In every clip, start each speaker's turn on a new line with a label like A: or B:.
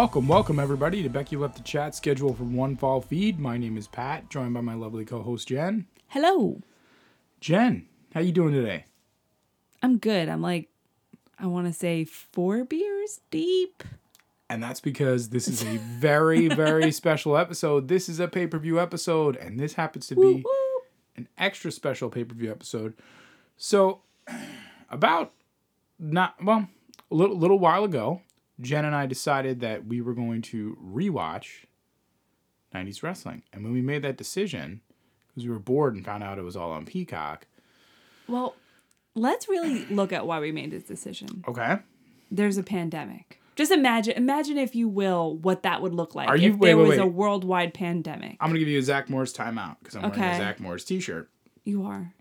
A: Welcome, welcome everybody to Becky Left the Chat schedule for one fall feed. My name is Pat, joined by my lovely co-host Jen.
B: Hello.
A: Jen, how you doing today?
B: I'm good. I'm like, I want to say four beers deep.
A: And that's because this is a very, very special episode. This is a pay-per-view episode, and this happens to
B: Woo,
A: be
B: woo.
A: an extra special pay-per-view episode. So, about not well, a little little while ago, Jen and I decided that we were going to rewatch 90s wrestling. And when we made that decision, because we were bored and found out it was all on Peacock.
B: Well, let's really look at why we made this decision.
A: Okay.
B: There's a pandemic. Just imagine, imagine if you will, what that would look like
A: Are you-
B: if
A: wait,
B: there
A: wait,
B: was a worldwide pandemic.
A: I'm going to give you a Zach Morris timeout because I'm wearing a Zach Morris t-shirt.
B: You are.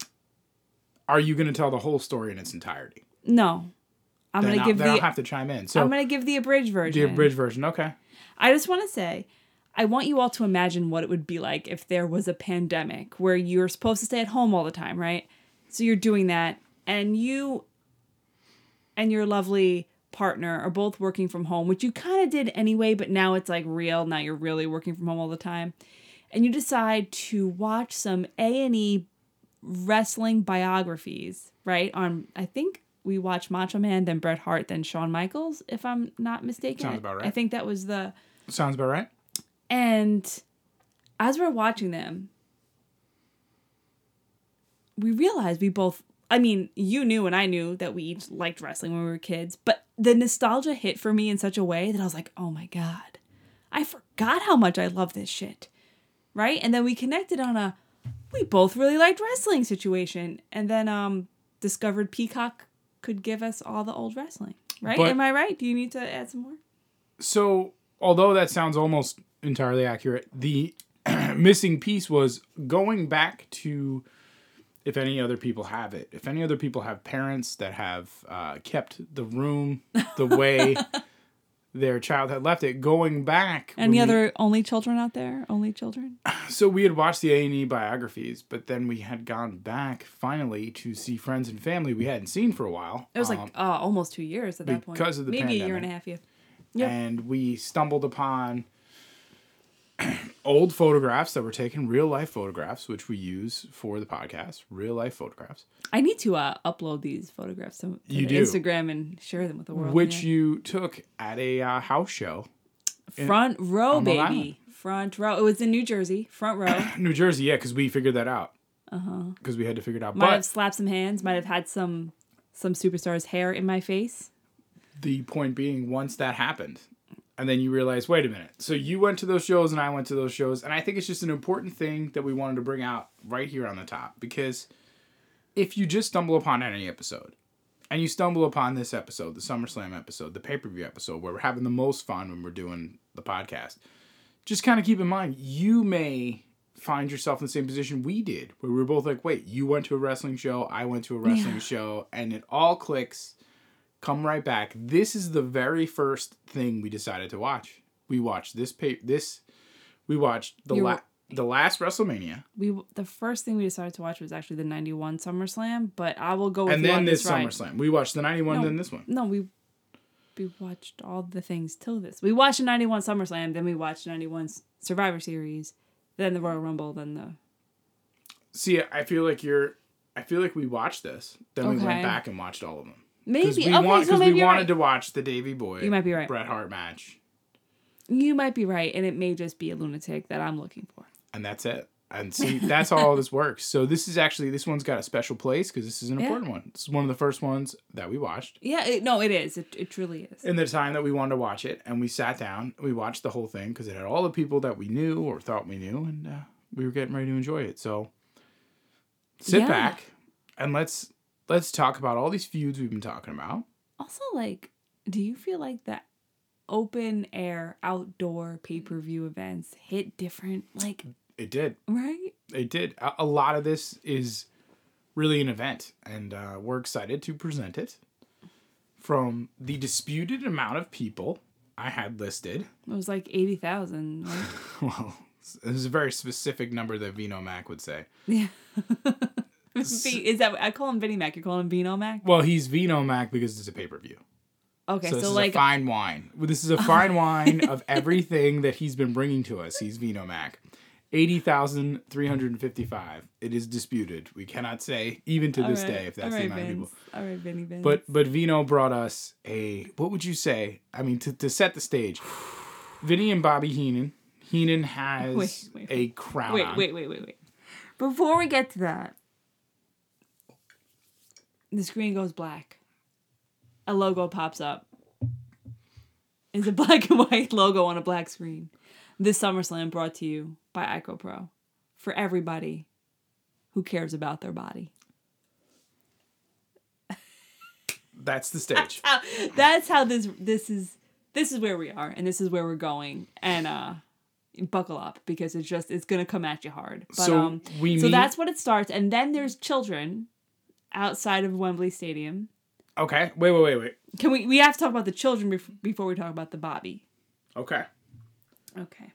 A: Are you going to tell the whole story in its entirety?
B: No, I'm
A: then
B: gonna
A: I'll,
B: give
A: I'll
B: the.
A: have to chime in. So
B: I'm gonna give the abridged version.
A: the abridged version. Okay.
B: I just want to say, I want you all to imagine what it would be like if there was a pandemic where you're supposed to stay at home all the time, right? So you're doing that, and you and your lovely partner are both working from home, which you kind of did anyway, but now it's like real. Now you're really working from home all the time, and you decide to watch some A and E wrestling biographies, right? On I think we watched Macho Man, then Bret Hart, then Shawn Michaels, if I'm not mistaken.
A: Sounds about right.
B: I think that was the
A: Sounds about right.
B: and as we're watching them, we realized we both, I mean, you knew and I knew that we each liked wrestling when we were kids, but the nostalgia hit for me in such a way that I was like, oh my God, I forgot how much I love this shit. Right? And then we connected on a, we both really liked wrestling situation. And then um discovered Peacock could give us all the old wrestling. Right?
A: But-
B: Am I right? Do you need to add some more?
A: So, although that sounds almost entirely accurate, the missing piece was going back to if any other people have it. If any other people have parents that have uh, kept the room the way their child had left it, going back.
B: Any
A: we-
B: other only children out there? Only children?
A: So we had watched the A and E biographies, but then we had gone back finally to see friends and family we hadn't seen for a while.
B: It was like
A: Um,
B: uh, almost two years at that point.
A: because of the
B: maybe a year and a half. Yeah. Yep.
A: and we stumbled upon old photographs that were taken, real life photographs, which we use for the podcast, real life photographs,
B: I need to uh, upload these photographs to, to. Instagram and share them with the world.
A: which
B: yeah.
A: you took at a uh, house show,
B: front row, baby, front row. It was in New Jersey, front row.
A: New Jersey. Yeah, because we figured that out. Uh huh. Because we had to figure it out.
B: might have slapped some hands. Might have had some some superstars' hair in my face.
A: the point being, once that happened, and then you realize, wait a minute. So you went to those shows and I went to those shows, and I think it's just an important thing that we wanted to bring out right here on the top because if you just stumble upon any episode, and you stumble upon this episode, the SummerSlam episode, the pay per view episode, where we're having the most fun when we're doing the podcast, just kind of keep in mind you may find yourself in the same position we did, where we were both like, wait, you went to a wrestling show, I went to a wrestling
B: Yeah.
A: show, and it all clicks. Come right back. This is the very first thing we decided to watch. We watched this pay this. We watched the
B: You
A: la- the last WrestleMania,
B: We the first thing we decided to watch was actually the '91 SummerSlam, but I will go with
A: and
B: you
A: then
B: on
A: this
B: ride.
A: SummerSlam. We watched the '91,
B: No.
A: then this one.
B: No, we we watched all the things till this. We watched the '91 SummerSlam, then we watched '91 Survivor Series, then the Royal Rumble, then the
A: See, I feel like you're. I feel like we watched this, then we went back and watched all of them.
B: Maybe.
A: we
B: okay,
A: want
B: so
A: because
B: maybe
A: we wanted
B: right.
A: to watch the Davy Boy.
B: You might be right.
A: Bret Hart match,
B: You might be right, and it may just be a lunatic that I'm looking for.
A: and that's it. And see, that's how all this works. So this is actually this one's got a special place because this is an
B: Yeah.
A: important one. This is one of the first ones that we watched
B: Yeah, it, no, it is. It, it truly is.
A: in the time that we wanted to watch it, and we sat down, we watched the whole thing because it had all the people that we knew or thought we knew, and uh, we were getting ready to enjoy it. So sit
B: Yeah.
A: back and let's let's talk about all these feuds we've been talking about.
B: Also, like, do you feel like the open air outdoor pay per view events hit different? Like,
A: It did.
B: right?
A: It did. A, a lot of this is really an event, and uh, we're excited to present it. From the disputed amount of people I had listed,
B: It was like eighty thousand. Right?
A: well, this is a very specific number that Vino Mac would say.
B: yeah. Is that I call him Vinny Mac? You're calling him Vino Mac?
A: Well, he's Vino Mac because it's a pay per view.
B: Okay,
A: So this
B: so
A: is
B: like
A: a fine wine. This is a fine wine of everything that he's been bringing to us. He's Vino Mac. 80,355. It is disputed. We cannot say, even to this
B: Alright,
A: day, if that's the amount of people.
B: All right, Vinny Vince.
A: But but Vino brought us a what would you say? I mean to, to set the stage. Vinny and Bobby Heenan. Heenan has
B: Wait, wait,
A: a crown.
B: wait,
A: on.
B: wait, wait, wait, wait. Before we get to that, the screen goes black. A logo pops up. It's a black and white logo on a black screen. This SummerSlam brought to you by Icopro for everybody who cares about their body.
A: That's the stage.
B: How- That's how this this is this is where we are and this is where we're going and uh buckle up because it's just it's gonna come at you hard. But
A: So
B: um
A: we
B: so that's what it starts and then there's children outside of Wembley Stadium.
A: Okay. Wait, wait, wait, wait.
B: Can we we have to talk about the children bef- before we talk about the Bobby.
A: Okay.
B: Okay.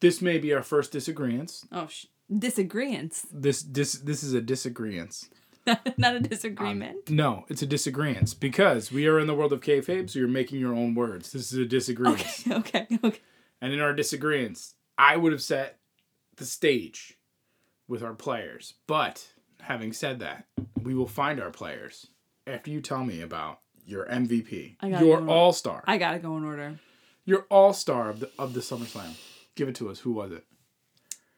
A: This may be our first disagreement.
B: Oh, sh- disagreements.
A: This this this is a disagreement.
B: Not a disagreement.
A: Um, no, it's a disagreement because we are in the world of kayfabe, so you're making your own words. This is a disagreement.
B: okay, okay, okay.
A: And in our disagreements, I would have set the stage with our players. But having said that, we will find our players after you tell me about your MVP, your all star,
B: I gotta go in order.
A: your all star of the of the SummerSlam. Give it to us. Who was it?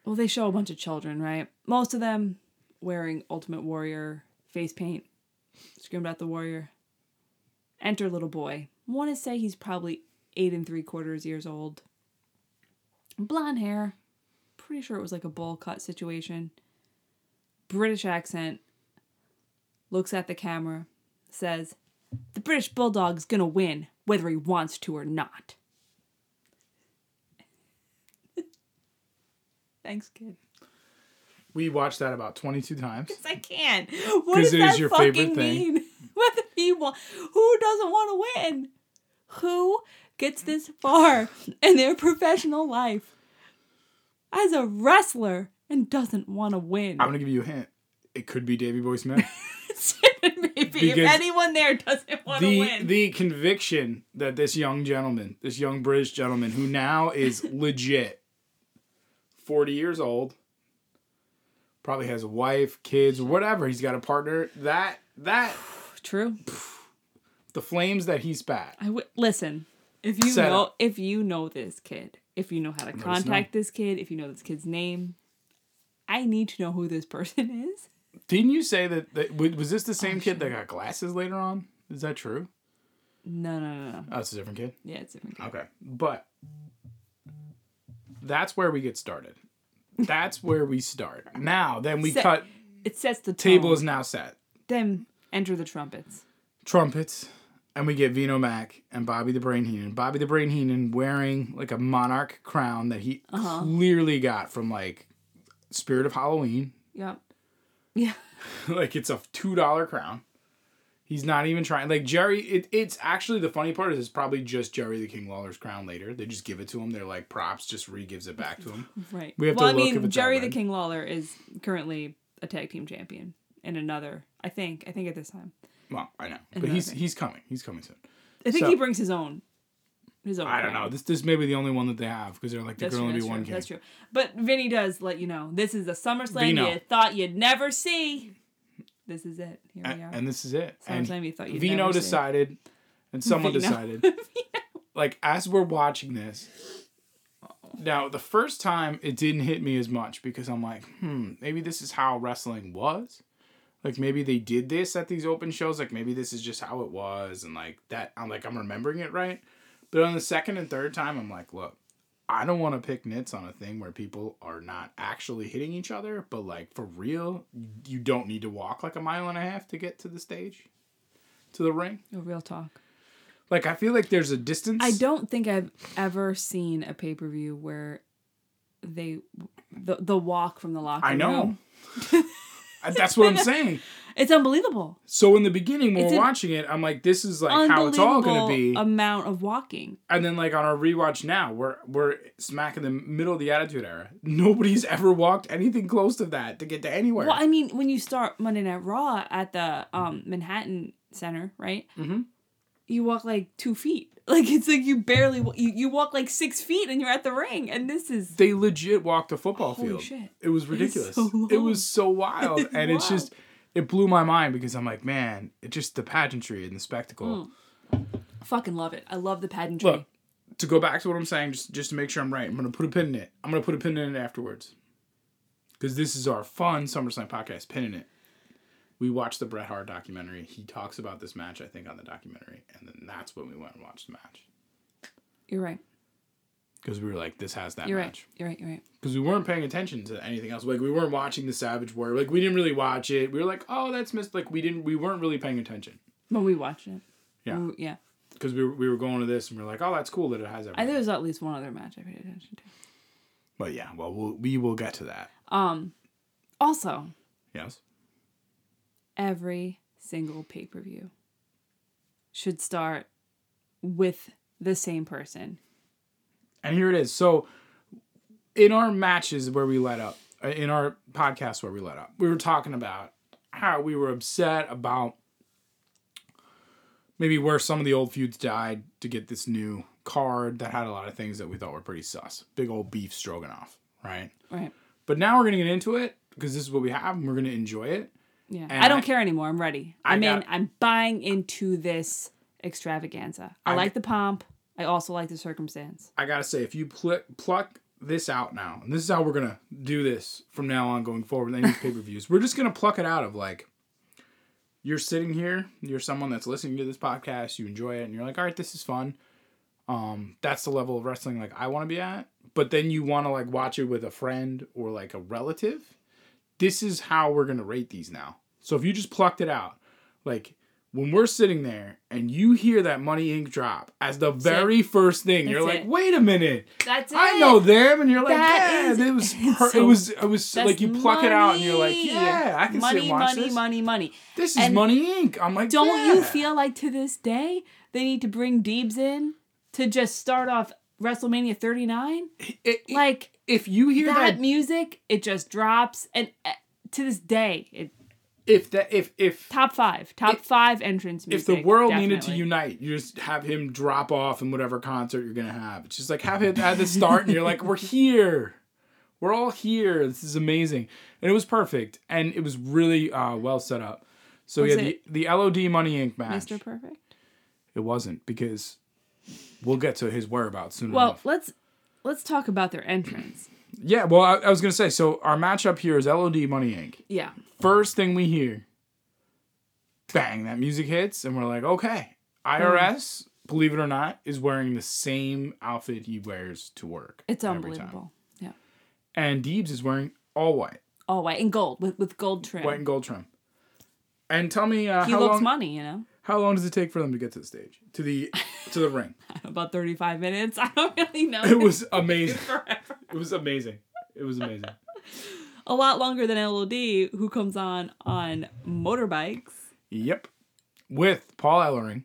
B: Well, they show a bunch of children, right? Most of them wearing Ultimate Warrior face paint. Screamed at the warrior. Enter little boy. Want to say he's probably eight and three quarters years old. Blonde hair. Pretty sure it was like a bowl cut situation. British accent. Looks at the camera. Says, The British Bulldog's gonna win, whether he wants to or not. Thanks, kid.
A: We watched that about 22 times.
B: Because I can't. What does
A: it is
B: that
A: your
B: fucking
A: favorite thing.
B: mean? Whether he wa- who doesn't want to win? Who gets this far in their professional life as a wrestler and doesn't want to win?
A: I'm gonna give you a hint. It could be Davey Boy Smith.
B: Maybe if anyone there doesn't want to win.
A: the conviction that this young gentleman, this young British gentleman, who now is legit, forty years old, probably has a wife, kids, whatever. He's got a partner. That that
B: True.
A: the flames that he spat.
B: I w- listen. If you
A: Set
B: know,
A: up.
B: if you know this kid, if you know how to
A: us
B: contact this kid, if you know this kid's name, I need to know who this person is.
A: Didn't you say that, that was this the same
B: Oh,
A: kid that got glasses later on? Is that true?
B: No, no, no, no.
A: Oh, it's a different kid.
B: Yeah, it's a different kid.
A: Okay, but that's where we get started. That's where we start. Now, then we
B: Set-
A: cut.
B: It sets the
A: Table
B: tone.
A: is now set.
B: Then enter the trumpets.
A: trumpets, and we get Vino Mac and Bobby the Brain Heenan. Bobby the Brain Heenan wearing like a monarch crown that he
B: Uh-huh.
A: clearly got from like Spirit of Halloween.
B: Yep. Yeah.
A: like it's a two dollar crown. He's not even trying. Like Jerry, it, it's actually the funny part is it's probably just Jerry the King Lawler's crown later. They just give it to him. They're like props. Just re gives it back to him.
B: Right.
A: We have to
B: well, I
A: look if
B: mean,
A: it's
B: Jerry the. King Lawler is currently a tag team champion in another. I think. I think at this time.
A: Well, I know, but
B: Another
A: he's
B: thing.
A: he's coming. He's coming soon.
B: I think
A: So-
B: he brings his own. His own.
A: I don't know. This this may be the only one that they have because they're like there can only be
B: true.
A: one king.
B: That's true. But Vinny does let you know this is a SummerSlam
A: Vino.
B: you thought you'd never see. This is it. Here we
A: and,
B: are.
A: and this is it. And
B: SummerSlam you thought you'd
A: Vino
B: never see.
A: decided, and someone
B: Vino.
A: decided, like as we're watching this. Now, the first time it didn't hit me as much because I'm like, hmm, maybe this is how wrestling was. Like maybe they did this at these open shows. Like maybe this is just how it was, and like that. I'm like I'm remembering it right. But on the second and third time, I'm like, look, I don't want to pick nits on a thing where people are not actually hitting each other, but like for real, you don't need to walk like a mile and a half to get to the stage, to the ring.
B: No real talk.
A: Like I feel like there's a distance.
B: I don't think I've ever seen a pay per view where they the the walk from the locker
A: I know. That's what I'm saying.
B: It's unbelievable.
A: So in the beginning, when
B: It's
A: we're watching it, I'm like, this is like how it's all gonna be.
B: amount of walking.
A: and then like on our rewatch now, we're we're smack in the middle of the Attitude Era. Nobody's ever walked anything close to that to get to anywhere.
B: Well, I mean, when you start Monday Night Raw at the um, Manhattan Center, right?
A: Mm-hmm.
B: you walk like two feet. Like it's like you barely you, you walk like six feet and you're at the ring. And this is
A: They legit walked a football
B: Holy
A: field.
B: shit.
A: It was ridiculous.
B: so
A: it was so wild,
B: It's
A: and it's just it blew my mind because I'm like, man, it just the pageantry and the spectacle. Mm.
B: fucking love it. I love the pageantry.
A: Look, to go back to what I'm saying, just just to make sure I'm right, I'm gonna put a pin in it. I'm gonna put a pin in it afterwards, because this is our fun SummerSlam podcast. Pin in it. We watched the Bret Hart documentary. He talks about this match, I think, on the documentary, and then that's when we went and watched the match
B: You're right.
A: Because we were like, this has that
B: You're
A: match.
B: right. You're right. You're right.
A: because we weren't paying attention to anything else. Like we weren't watching the Savage War. Like we didn't really watch it. We were like, oh, that's missed. Like we didn't. We weren't really paying attention.
B: But we watched it.
A: Yeah.
B: We- yeah.
A: Because we were, we were going to this and we are like, oh, that's cool that it has
B: I think there's at least one other match I paid attention to.
A: but yeah, well, we'll we will get to that.
B: Um, also,
A: Yes.
B: every single pay per view should start with the same person.
A: And here it is. So in our matches where we let up, uh, in our podcast where we let up, we were talking about how we were upset about maybe where some of the old feuds died to get this new card that had a lot of things that we thought were pretty sus. Big old beef stroganoff, right?
B: Right.
A: But now we're gonna get into it because this is what we have and we're gonna enjoy it.
B: Yeah.
A: And
B: I don't
A: I-
B: care anymore. I'm ready.
A: I
B: I'm in.
A: got-
B: I'm buying into this extravaganza. I,
A: I-
B: like the pomp. I also like the circumstance.
A: I gotta say, if you pl- pluck this out now, and this is how we're gonna do this from now on going forward with any pay per views, we're just gonna pluck it out of like, you're sitting here, you're someone that's listening to this podcast, you enjoy it, and you're like, all right, this is fun. Um, that's the level of wrestling like I want to be at. But then you want to like watch it with a friend or like a relative. This is how we're gonna rate these now. So if you just plucked it out, like when we're sitting there and you hear that Money Inc. drop as the very first thing, you're
B: That's
A: like,
B: it.
A: wait a minute.
B: That's it.
A: I know them, and you're like,
B: That
A: yeah,
B: is-
A: it was, per-
B: so-
A: it was, it was
B: That's
A: like you pluck it out, and you're like,
B: money.
A: yeah, I can
B: money,
A: sit and watch
B: money,
A: this.
B: money, money.
A: This is
B: And
A: Money Inc. I'm like,
B: Don't you feel like to this day they need to bring Deebs in to just start off WrestleMania 39?
A: It- it-
B: Like
A: if you hear
B: that,
A: that,
B: music, it just drops, and uh, to this day, it
A: if that, if if
B: top five, top
A: If-
B: five entrance
A: if the world needed to unite, you just have him drop off in whatever concert you're gonna have. It's just like have him at the start, and you're like, we're here, we're all here. This is amazing, and it was perfect, and it was really uh, well set up. So
B: Was
A: yeah, the the LOD Money Inc. match.
B: Mr. Perfect.
A: It wasn't because we'll get to his whereabouts soon
B: Well,
A: enough.
B: let's let's talk about their entrance.
A: Yeah, well, I, I was gonna say. So our matchup here is LOD Money Inc.
B: Yeah.
A: First thing we hear, bang, that music hits, and we're like, okay, IRS, believe it or not, is wearing the same outfit he wears to work.
B: It's unbelievable. Yeah.
A: And Deebs is wearing all white,
B: All white and gold with, with gold trim.
A: white and gold trim. And tell me, uh,
B: he
A: how
B: looks
A: long?
B: money, you know.
A: How long does it take for them to get to the stage, to the to the ring?
B: About 35 minutes. I don't really know.
A: It was amazing.
B: forever.
A: It was amazing. It was amazing.
B: A lot longer than LOD, who comes on on motorbikes.
A: Yep. With Paul Ellering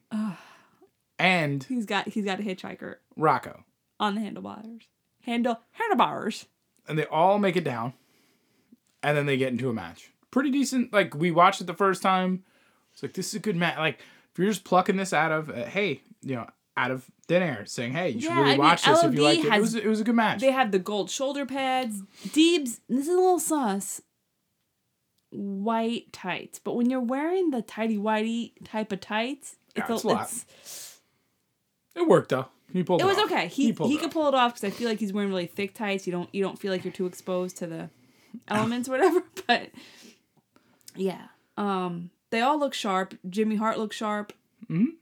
A: and
B: He's got he's got a hitchhiker
A: Rocco.
B: on the handlebars. Handle handlebars.
A: And they all make it down. And then they get into a match. Pretty decent. Like, we watched it the first time. It's like, this is a good match. Like, if you're just plucking this out of, uh, hey, you know, out of thin air, saying, hey, you should
B: Yeah,
A: really
B: I mean,
A: watch this if you like it. It was, it was a good match.
B: They have the gold shoulder pads. Deebs, this is a little sus. White tights, but when you're wearing the tighty whitey type of tights,
A: Yeah,
B: it's, a,
A: it's a lot.
B: it's
A: it worked, though. He pulled it
B: it was
A: off.
B: okay. He he,
A: it
B: could
A: off.
B: pull it off because I feel like he's wearing really thick tights. You don't you don't feel like you're too exposed to the elements or whatever. But yeah, um, they all look sharp. Jimmy Hart looks sharp.
A: Mhm.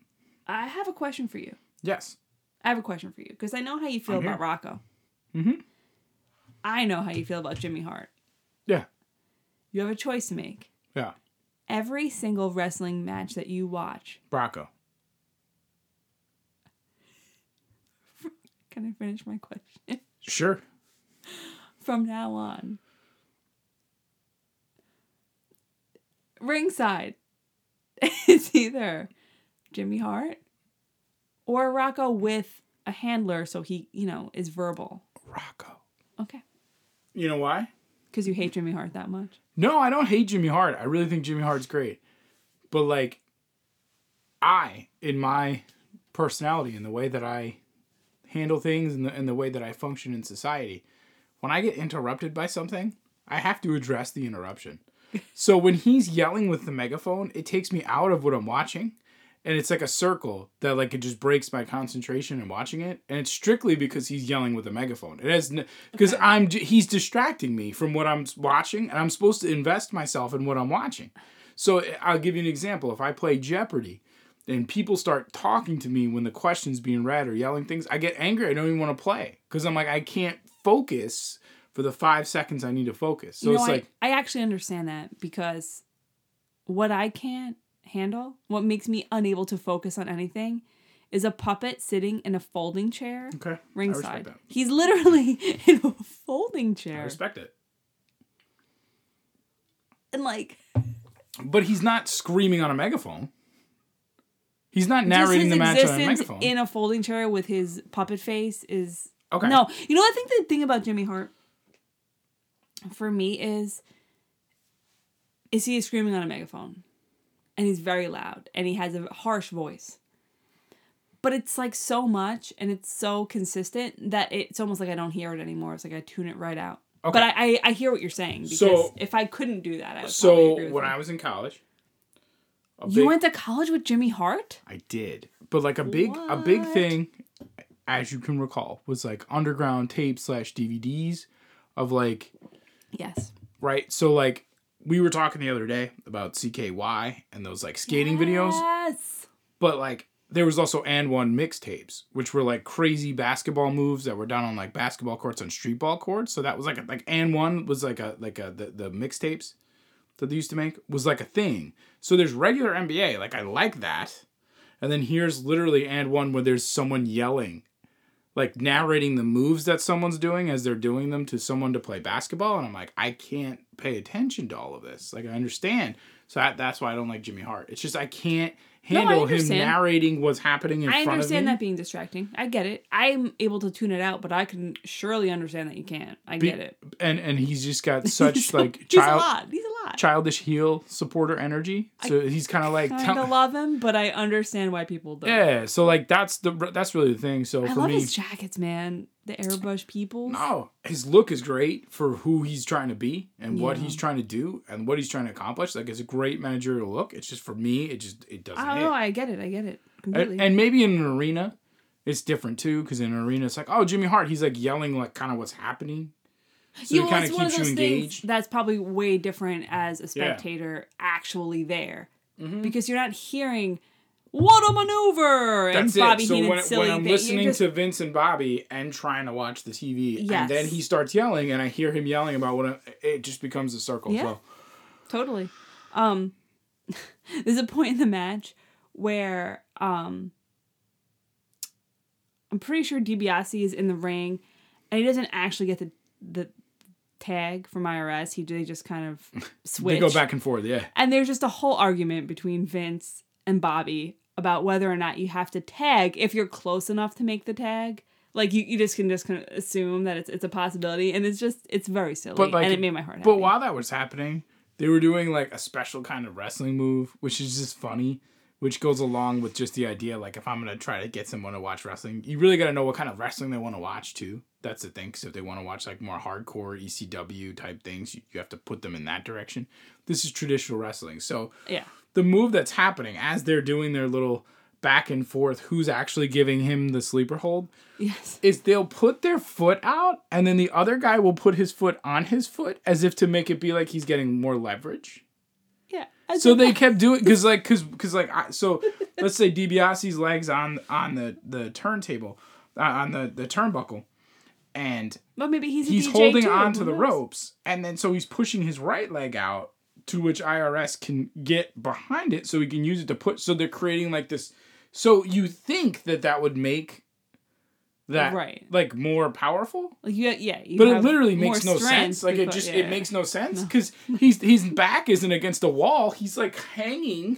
B: I have a question for you.
A: Yes.
B: I have a question for you because I know how you feel
A: I'm
B: about
A: here.
B: Rocco.
A: Mhm.
B: I know how you feel about Jimmy Hart.
A: Yeah.
B: You have a choice to make.
A: Yeah.
B: Every single wrestling match that you watch.
A: Rocco.
B: Can I finish my question?
A: Sure.
B: From now on. Ringside. It's either Jimmy Hart or Rocco with a handler so he, you know, is verbal.
A: Rocco.
B: Okay.
A: You know why?
B: Because you hate Jimmy Hart that much.
A: No, I don't hate Jimmy Hart. I really think Jimmy Hart's great. But like I, in my personality and the way that I handle things and the, and the way that I function in society, when I get interrupted by something, I have to address the interruption. So when he's yelling with the megaphone, it takes me out of what I'm watching. And it's like a circle that like it just breaks my concentration in watching it, and it's strictly because he's yelling with a megaphone. It has because okay. I'm he's distracting me from what I'm watching, and I'm supposed to invest myself in what I'm watching. So eh, I'll give you an example. If I play Jeopardy, and people start talking to me when the question's being read or yelling things, I get angry. I don't even want to play because I'm like, I can't focus for the five seconds I need to focus. So
B: you
A: know, it's
B: I,
A: like
B: I actually understand that because what I can't handle, what makes me unable to focus on anything, is a puppet sitting in a folding chair.
A: Okay.
B: Ringside. He's literally in a folding chair.
A: I respect it.
B: And like
A: But he's not screaming on a megaphone. He's not narrating the match on a megaphone.
B: In a folding chair with his puppet face is
A: okay.
B: No, you know I think the thing about Jimmy Hart for me is is he screaming on a megaphone, and he's very loud, and he has a harsh voice. But it's like so much, and it's so consistent that it's almost like I don't hear it anymore. It's like I tune it right out. Okay. But I, I, I hear what you're saying because
A: so,
B: if I couldn't do that, I would
A: so
B: when
A: you. I was in college,
B: you big, went to college with Jimmy Hart?
A: I did. But like a big what? a big thing, as you can recall, was like underground tape slash DVDs of like
B: Yes.
A: Right? So like we were talking the other day about CKY and those like skating
B: yes.
A: videos.
B: Yes.
A: But like there was also AND1 mixtapes, which were like crazy basketball moves that were done on like basketball courts and street ball courts. So that was like a, like AND1 was like a like a the, the mixtapes that they used to make was like a thing. So there's regular NBA, like I like that. And then here's literally AND1 where there's someone yelling, like narrating the moves that someone's doing as they're doing them to someone to play basketball. And I'm like, I can't pay attention to all of this. Like I understand. So that, that's why I don't like Jimmy Hart. It's just I can't handle no, him narrating what's happening in
B: I
A: front of me.
B: I understand that being distracting. I get it. I'm able to tune it out, but I can surely understand that you can't. I Be, get it.
A: And and he's just got such like child.
B: He's a lot. He's
A: Childish heel supporter energy. So I he's kind of like
B: kind of love him, but I understand why people don't.
A: Yeah. So like that's the that's really the thing. So
B: I
A: for
B: love
A: me,
B: his jackets, man. The airbrush people.
A: No, his look is great for who he's trying to be and yeah. what he's trying to do and what he's trying to accomplish. Like it's a great managerial look. It's just for me, it just it doesn't.
B: Oh, I don't know. I get it. I get it completely.
A: And, and maybe in an arena, it's different too. Because in an arena, it's like, oh, Jimmy Hart, he's like yelling like kind of what's happening.
B: So it kind of keeps you engaged. That's probably way different as a spectator yeah. actually there, mm-hmm. because you're not hearing what a maneuver!
A: That's and Bobby it. So Heenan's when, silly when I'm listening just... to Vince and Bobby and trying to watch the TV, yes. and then he starts yelling, and I hear him yelling about what a, it just becomes a circle
B: yeah,
A: flow.
B: Totally. Um, there's a point in the match where um, I'm pretty sure DiBiase is in the ring, and he doesn't actually get the the tag from IRS. He they just kind of switch.
A: they go back and forth, yeah.
B: And there's just a whole argument between Vince and Bobby about whether or not you have to tag if you're close enough to make the tag. Like you, you just can just kind of assume that it's it's a possibility, and it's just it's very silly, but like, and it made my heart. Happy.
A: But while that was happening, they were doing like a special kind of wrestling move, which is just funny, which goes along with just the idea like if I'm gonna try to get someone to watch wrestling, you really gotta know what kind of wrestling they want to watch too. That's the thing, because if they want to watch like more hardcore ECW type things, you, you have to put them in that direction. This is traditional wrestling, so
B: yeah.
A: the move that's happening as they're doing their little back and forth who's actually giving him the sleeper hold
B: yes.
A: is they'll put their foot out and then the other guy will put his foot on his foot as if to make it be like he's getting more leverage.
B: Yeah
A: so they kept doing because like because because like I, so let's say DiBiase's legs on on the the turntable uh, on the the turnbuckle and
B: well maybe he's
A: he's holding
B: too.
A: onto the ropes and then so he's pushing his right leg out to which IRS can get behind it so he can use it to put so they're creating like this so you think that that would make that
B: right
A: like more powerful
B: like yeah yeah
A: but it literally makes no sense like it just yeah. it makes no sense because no. he's his back isn't against a wall he's like hanging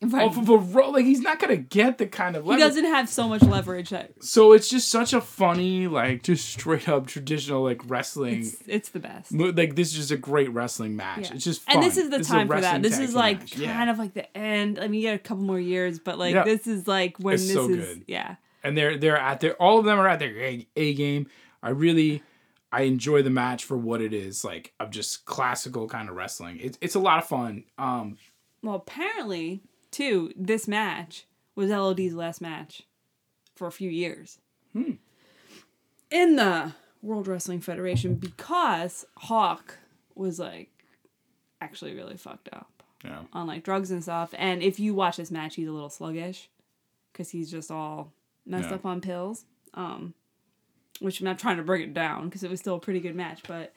B: Right.
A: off of a roll. Like he's not gonna get the kind of
B: He doesn't have so much leverage that
A: So it's just such a funny, like just straight up traditional like wrestling.
B: it's, it's the best.
A: Like this is just a great wrestling match.
B: Yeah.
A: It's just fun.
B: And this is the
A: a
B: time for that. This is like
A: match.
B: kind
A: yeah.
B: of like the end. I mean, you got a couple more years, but like
A: Yeah.
B: this is like when
A: It's
B: this
A: so
B: is
A: good.
B: yeah.
A: and they're they're at their all of them are at their A, a game. I really I enjoy the match for what it is, like of just classical kind of wrestling. It's it's a lot of fun. Um,
B: Well, apparently, too, this match was LOD's last match for a few years in the World Wrestling Federation because Hawk was like actually really fucked up
A: yeah,
B: on like drugs and stuff. And if you watch this match, he's a little sluggish because he's just all messed
A: Yeah.
B: up on pills. Um, which I'm not trying to bring it down because it was still a pretty good match, but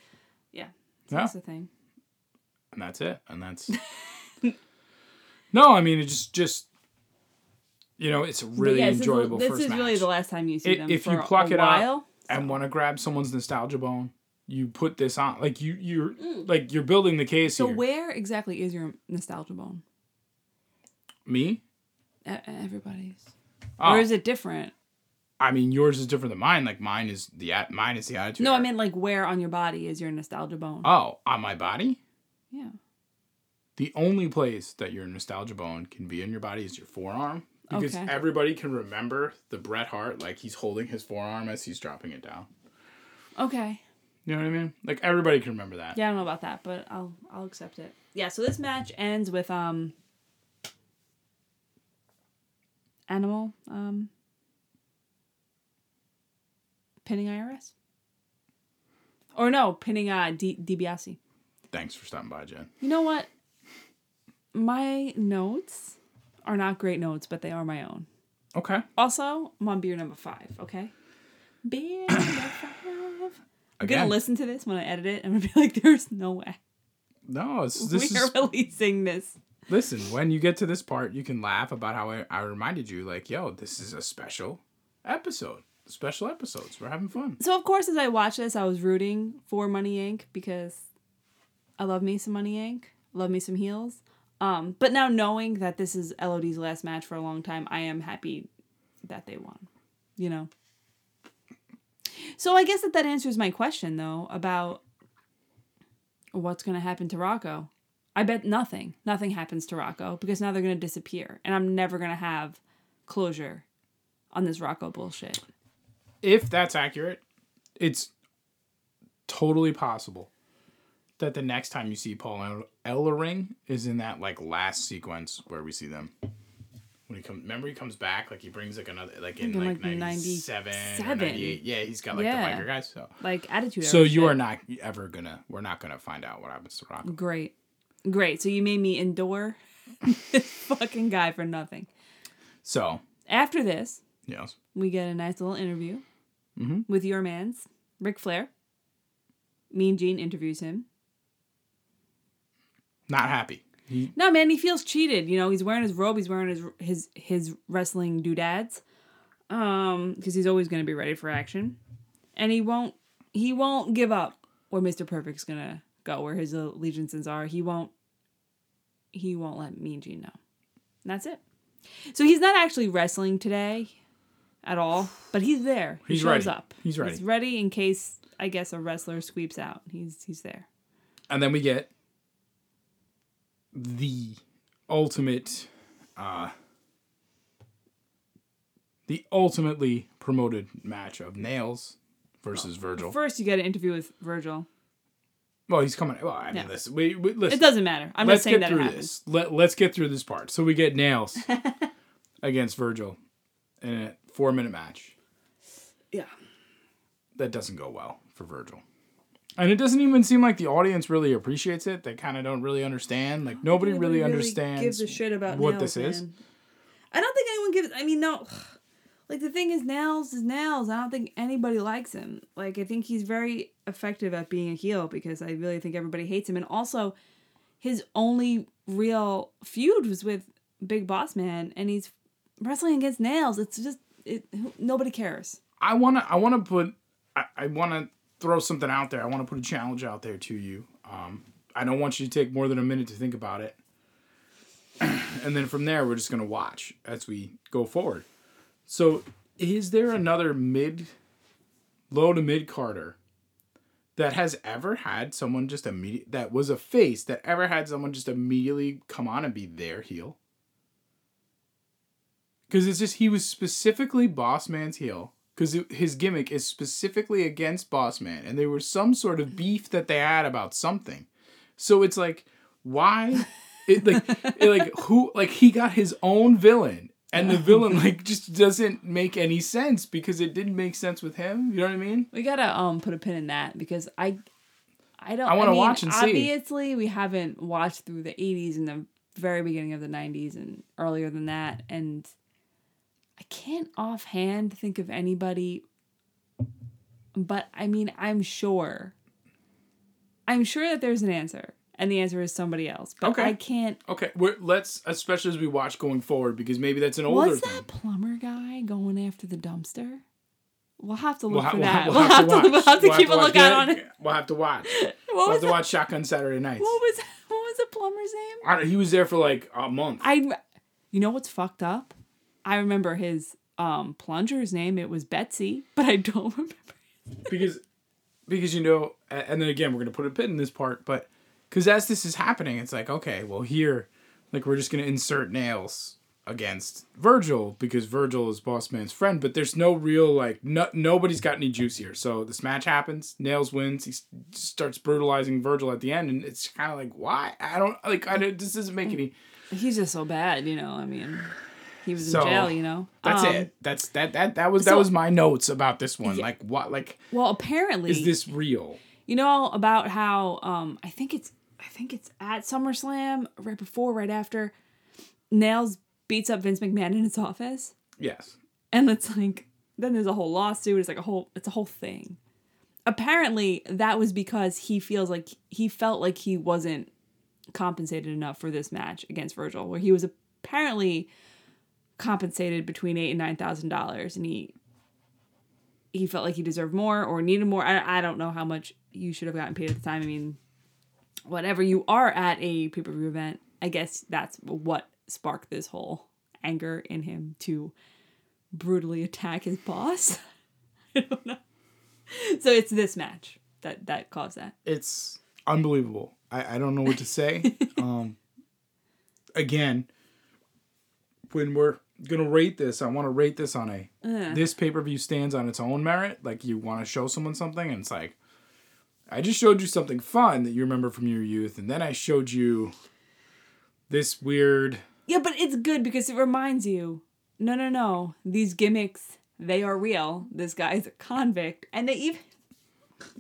B: yeah, so
A: Yeah.
B: that's the thing.
A: and that's it. And that's no, I mean it just just you know it's a really
B: yeah, this is-
A: enjoyable
B: This
A: first
B: is really the last time you see
A: I-
B: them.
A: if
B: for
A: you pluck
B: a
A: it up
B: while.
A: and want to grab someone's nostalgia bone, you put this on. Like you you're
B: Mm.
A: like you're building the case
B: So
A: here.
B: where exactly is your nostalgia bone?
A: Me?
B: E- Everybody's,
A: Oh,
B: or is it different?
A: I mean yours is different than mine. Like mine is the at mine is the attitude.
B: No, I mean like where on your body is your nostalgia bone?
A: Oh, on my body?
B: yeah.
A: The only place that your nostalgia bone can be in your body is your forearm. Because
B: Okay.
A: everybody can remember the Bret Hart, like he's holding his forearm as he's dropping it down.
B: Okay.
A: You know what I mean? Like everybody can remember that.
B: Yeah, I don't know about that, but I'll I'll accept it. Yeah. So this match ends with um. Animal um. Pinning IRS. Or no, pinning uh D- DiBiase.
A: Thanks for stopping by, Jen.
B: You know what? My notes are not great notes, but they are my own.
A: Okay.
B: Also, I'm on beer number five, okay? Beer number five. I'm
A: Again.
B: gonna listen to this when I edit it. I'm gonna be like, there's no way.
A: No, it's, this
B: we
A: is
B: are releasing this.
A: Listen, when you get to this part, you can laugh about how I, I reminded you, like, yo, this is a special episode. Special episodes. We're having fun.
B: So of course, as I watched this, I was rooting for Money Inc. because I love me some Money Inc. Love me some heels. Um, but now knowing that this is LOD's last match for a long time, I am happy that they won. You know. So I guess that that answers my question though about what's going to happen to Rocco. I bet nothing. Nothing happens to Rocco because now they're going to disappear, and I'm never going to have closure on this Rocco bullshit.
A: If that's accurate, it's totally possible that the next time you see Paul El- Ellering is in that like last sequence where we see them. When he comes, remember he comes back like he brings like another like in like,
B: like,
A: 97
B: 97.
A: 98. Yeah, he's got like
B: Yeah.
A: the biker guys. So
B: Like attitude.
A: so you
B: shit.
A: are not ever gonna we're not gonna find out what happens to Rocco.
B: Great. Great. So you made me endure this fucking guy for nothing.
A: So
B: After this,
A: yes,
B: we get a nice little interview
A: Mhm.
B: with your man's Ric Flair. Mean Gene interviews him.
A: Not happy. He,
B: No, man, he feels cheated. You know, he's wearing his robe, he's wearing his his his wrestling doodads. Um, because he's always gonna be ready for action. And he won't he won't give up where Mr. Perfect's gonna go, where his allegiances are. He won't he won't let Mean Gene know. And that's it. So he's not actually wrestling today at all, but he's there. He
A: He's
B: shows
A: ready.
B: up.
A: He's ready.
B: He's ready in case I guess a wrestler sweeps out. He's he's there.
A: and then we get the ultimate uh the ultimately promoted match of Nails versus Virgil.
B: First you get an interview with Virgil.
A: well, he's coming. Well, I mean,
B: Yeah.
A: listen, we, we, listen.
B: It doesn't matter. I'm
A: let's
B: just saying
A: get
B: that
A: through this. Let, let's get through this part. So we get Nails against Virgil in a four minute match.
B: Yeah.
A: That doesn't go well for Virgil. And it doesn't even seem like the audience really appreciates it. They kind of don't really understand. Like nobody really, understands
B: gives a shit about
A: what
B: nails,
A: this is.
B: I don't think anyone gives. I mean, no. Like the thing is, nails is nails. I don't think anybody likes him. Like I think he's very effective at being a heel because I really think everybody hates him. And also, his only real feud was with Big Boss Man, and he's wrestling against nails. It's just it. Nobody cares.
A: I wanna I wanna put I, I wanna throw something out there. I wanna put a challenge out there to you. Um, I don't want you to take more than a minute to think about it. and then from there we're just gonna watch as we go forward. So, is there another mid, low to mid Carter that has ever had someone just immediate that was a face that ever had someone just immediately come on and be their heel? Because it's just he was specifically Boss Man's heel because his gimmick is specifically against Boss Man, and there was some sort of beef that they had about something. So it's like, why? It like, it like who like he got his own villain, and the villain like just doesn't make any sense because it didn't make sense with him. You know what I mean?
B: We gotta um put a pin in that because I, I don't.
A: I wanna
B: mean,
A: watch and see.
B: Obviously, we haven't watched through the '80s and the very beginning of the '90s and earlier than that, and I can't offhand think of anybody. But I mean, I'm sure. I'm sure that there's an answer, and the answer is somebody else. But
A: Okay.
B: I can't.
A: Okay, we're, let's especially as we watch going forward because maybe that's an older
B: Was
A: thing.
B: that plumber guy going after the dumpster? We'll have to look
A: We'll,
B: for
A: we'll,
B: that.
A: ha- we'll have to
B: we'll have to
A: We'll
B: keep a
A: watch.
B: lookout
A: Yeah,
B: on it.
A: We'll have to watch. We'll have to
B: that?
A: watch Shotgun Saturday Nights.
B: What was what was the plumber's name?
A: I don't- he was there for like a month.
B: I, you know what's fucked up? I remember his um plunger's name. It was Betsy, but I don't remember.
A: because because you know and then again we're gonna put a pin in this part but because as this is happening it's like okay well here like we're just gonna insert nails against virgil because virgil is boss man's friend but there's no real like no, nobody's got any juice here so this match happens nails wins he starts brutalizing virgil at the end and it's kind of like why i don't like i don't this doesn't make any
B: He's just so bad, you know. I mean, he was
A: So,
B: in jail, you know.
A: that's
B: Um,
A: it that's that that that was that was my notes about this one
B: Yeah.
A: like what like
B: Well, apparently,
A: is this real
B: you know about how um I think it's I think it's at SummerSlam right before, right after, Nails beats up Vince McMahon in his office.
A: yes
B: And it's like then there's a whole lawsuit. It's like a whole it's a whole thing. Apparently, that was because he feels like he felt like he wasn't compensated enough for this match against Virgil, where he was apparently compensated between eight and nine thousand dollars, and he he felt like he deserved more or needed more. I, I don't know how much you should have gotten paid at the time. I mean, whatever you are at a pay per view event, I guess that's what sparked this whole anger in him to brutally attack his boss. I don't know. So it's this match that that caused that.
A: it's unbelievable. I, I don't know what to say. um, again, when we're gonna rate this, I want to rate this on a
B: Uh,
A: this pay per view stands on its own merit. Like you want to show someone something, and it's like I just showed you something fun that you remember from your youth, and then I showed you this weird.
B: yeah, but it's good because it reminds you. No, no, no. These gimmicks, they are real. This guy's a convict, and they even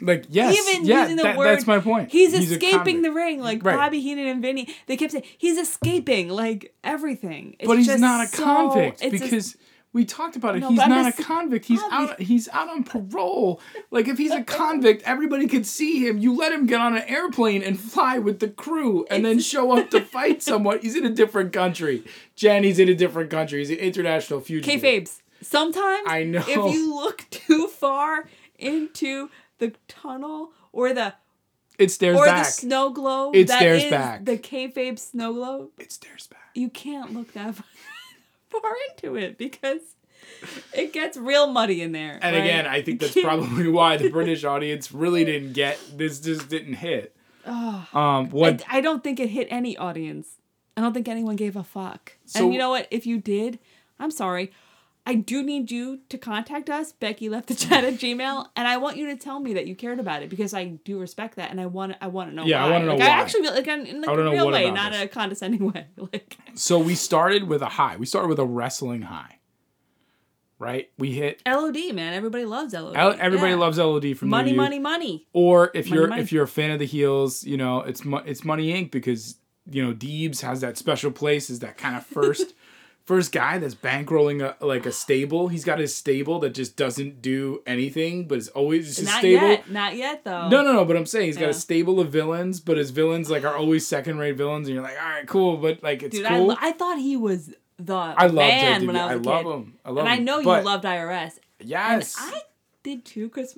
A: Like yes,
B: even
A: yeah,
B: using the
A: that-
B: word.
A: that's my point.
B: He's,
A: a
B: escaping the ring, like
A: Right.
B: Bobby Heenan and Vinny. They kept saying he's escaping, like everything. It's
A: but he's
B: just
A: not a convict
B: it's just-
A: because we talked about it.
B: No,
A: he's not a convict. He's
B: Obvi-
A: out. He's out on parole. Like if he's a convict, everybody could see him. You let him get on an airplane and fly with the crew, and then show up to fight someone. He's in a different country. Jen, he's in a different country. He's an international fugitive.
B: kayfabes. Sometimes
A: I know.
B: if you look too far into the tunnel or the
A: It stares
B: or
A: back.
B: the snow globe,
A: It
B: that
A: stares
B: is
A: back.
B: The kayfabe snow globe.
A: it stares back.
B: You can't look that far into it because it gets real muddy in there.
A: And
B: right?
A: again, I think that's probably why the British audience really didn't get this. Just didn't hit. Um, what
B: I, I don't think it hit any audience. I don't think anyone gave a fuck.
A: So-
B: and you know what? If you did, I'm sorry. I do need you to contact us, Becky left the chat at Gmail, and I want you to tell me that you cared about it because I do respect that, and I want I want to know.
A: Yeah, I
B: why.
A: wanna know
B: like,
A: why.
B: I actually like in, in like a real way, not
A: this.
B: a condescending way. Like
A: So we started with a high. We started with a wrestling high. Right? We hit
B: LOD, man. Everybody loves LOD.
A: L- everybody
B: Yeah.
A: loves LOD from
B: money, money, money.
A: Or if
B: Money,
A: you're
B: money.
A: if you're a fan of the heels, you know, it's it's Money Inc because you know Deebs has that special place is that kind of first first guy that's bankrolling a like a stable. He's got his stable that just doesn't do anything, but it's always just
B: Not
A: stable.
B: yet. Not yet though.
A: No, no, no. But I'm saying he's got a stable of villains, but his villains like are always second rate villains, and you're like, all right, cool, but like it's
B: Dude,
A: cool.
B: I, I thought he was the
A: I love
B: man when I was
A: I
B: a
A: love
B: kid.
A: him. I love him.
B: and I
A: him.
B: know you loved IRS.
A: Yes.
B: And I did too because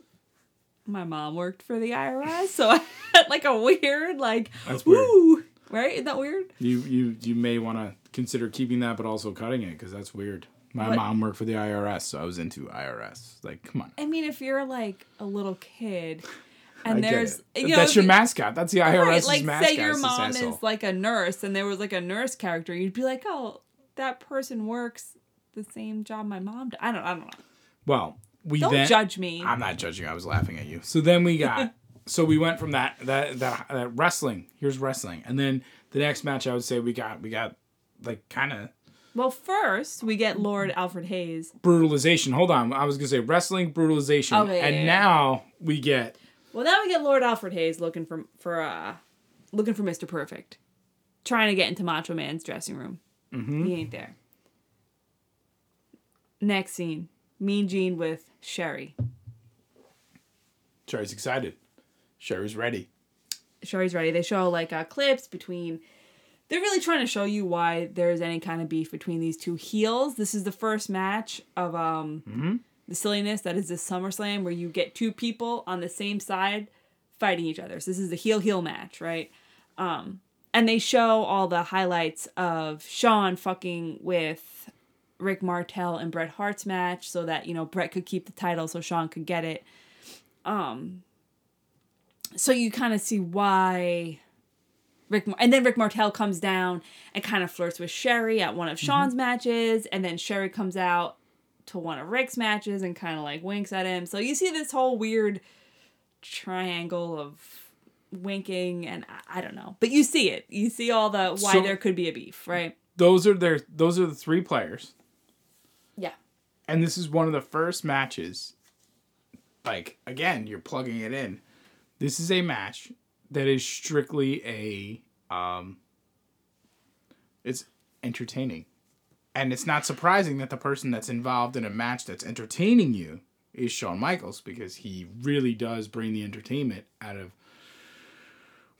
B: my mom worked for the IRS, so I had like a weird like
A: That's weird.
B: woo right? Isn't that weird?
A: You you you may want to consider keeping that, but also cutting it because that's weird. My
B: What?
A: mom worked for the IRS, so I was into IRS. Like, come on.
B: I mean, if you're like a little kid,
A: I
B: and
A: get
B: there's you know,
A: that's your mascot. That's the IRS's
B: right, like
A: mascot.
B: say your mom is like a nurse, and there was like a nurse character, you'd be like, oh, that person works the same job my mom. Did. I don't. I don't know.
A: Well, we
B: Don't
A: then
B: judge me.
A: I'm not judging. I was laughing at you. So then we got. so we went from that that that, that wrestling. Here's wrestling, and then the next match I would say we got we got like kind of
B: Well, first we get Lord Alfred Hayes.
A: brutalization. Hold on, I was gonna say wrestling brutalization,
B: Okay, yeah,
A: and
B: yeah.
A: now we get
B: Well, now we get Lord Alfred Hayes looking for for uh looking for Mr. Perfect, trying to get into Macho Man's dressing room.
A: Mm-hmm.
B: He ain't there. Next scene: Mean Gene with Sherry.
A: Sherry's excited. Sherry's ready.
B: Sherry's ready. They show like uh, clips between. They're really trying to show you why there's any kind of beef between these two heels. This is the first match of um the silliness that is this SummerSlam where you get two people on the same side fighting each other. So this is the heel heel match, right? Um, and they show all the highlights of Shawn fucking with Rick Martel and Bret Hart's match so that you know Bret could keep the title so Shawn could get it. Um, so you kind of see why Rick and then Rick Martel comes down and kind of flirts with Sherry at one of mm-hmm. Shawn's matches, and then Sherry comes out to one of Rick's matches and kind of like winks at him. So you see this whole weird triangle of winking and I, I don't know, but you see it. You see all the why
A: So-
B: there could be a beef, right?
A: Those are their those are the three players,
B: Yeah.
A: and this is one of the first matches. Like again, you're plugging it in. This is a match that is strictly a um. It's entertaining, and it's not surprising that the person that's involved in a match that's entertaining you is Shawn Michaels because he really does bring the entertainment out of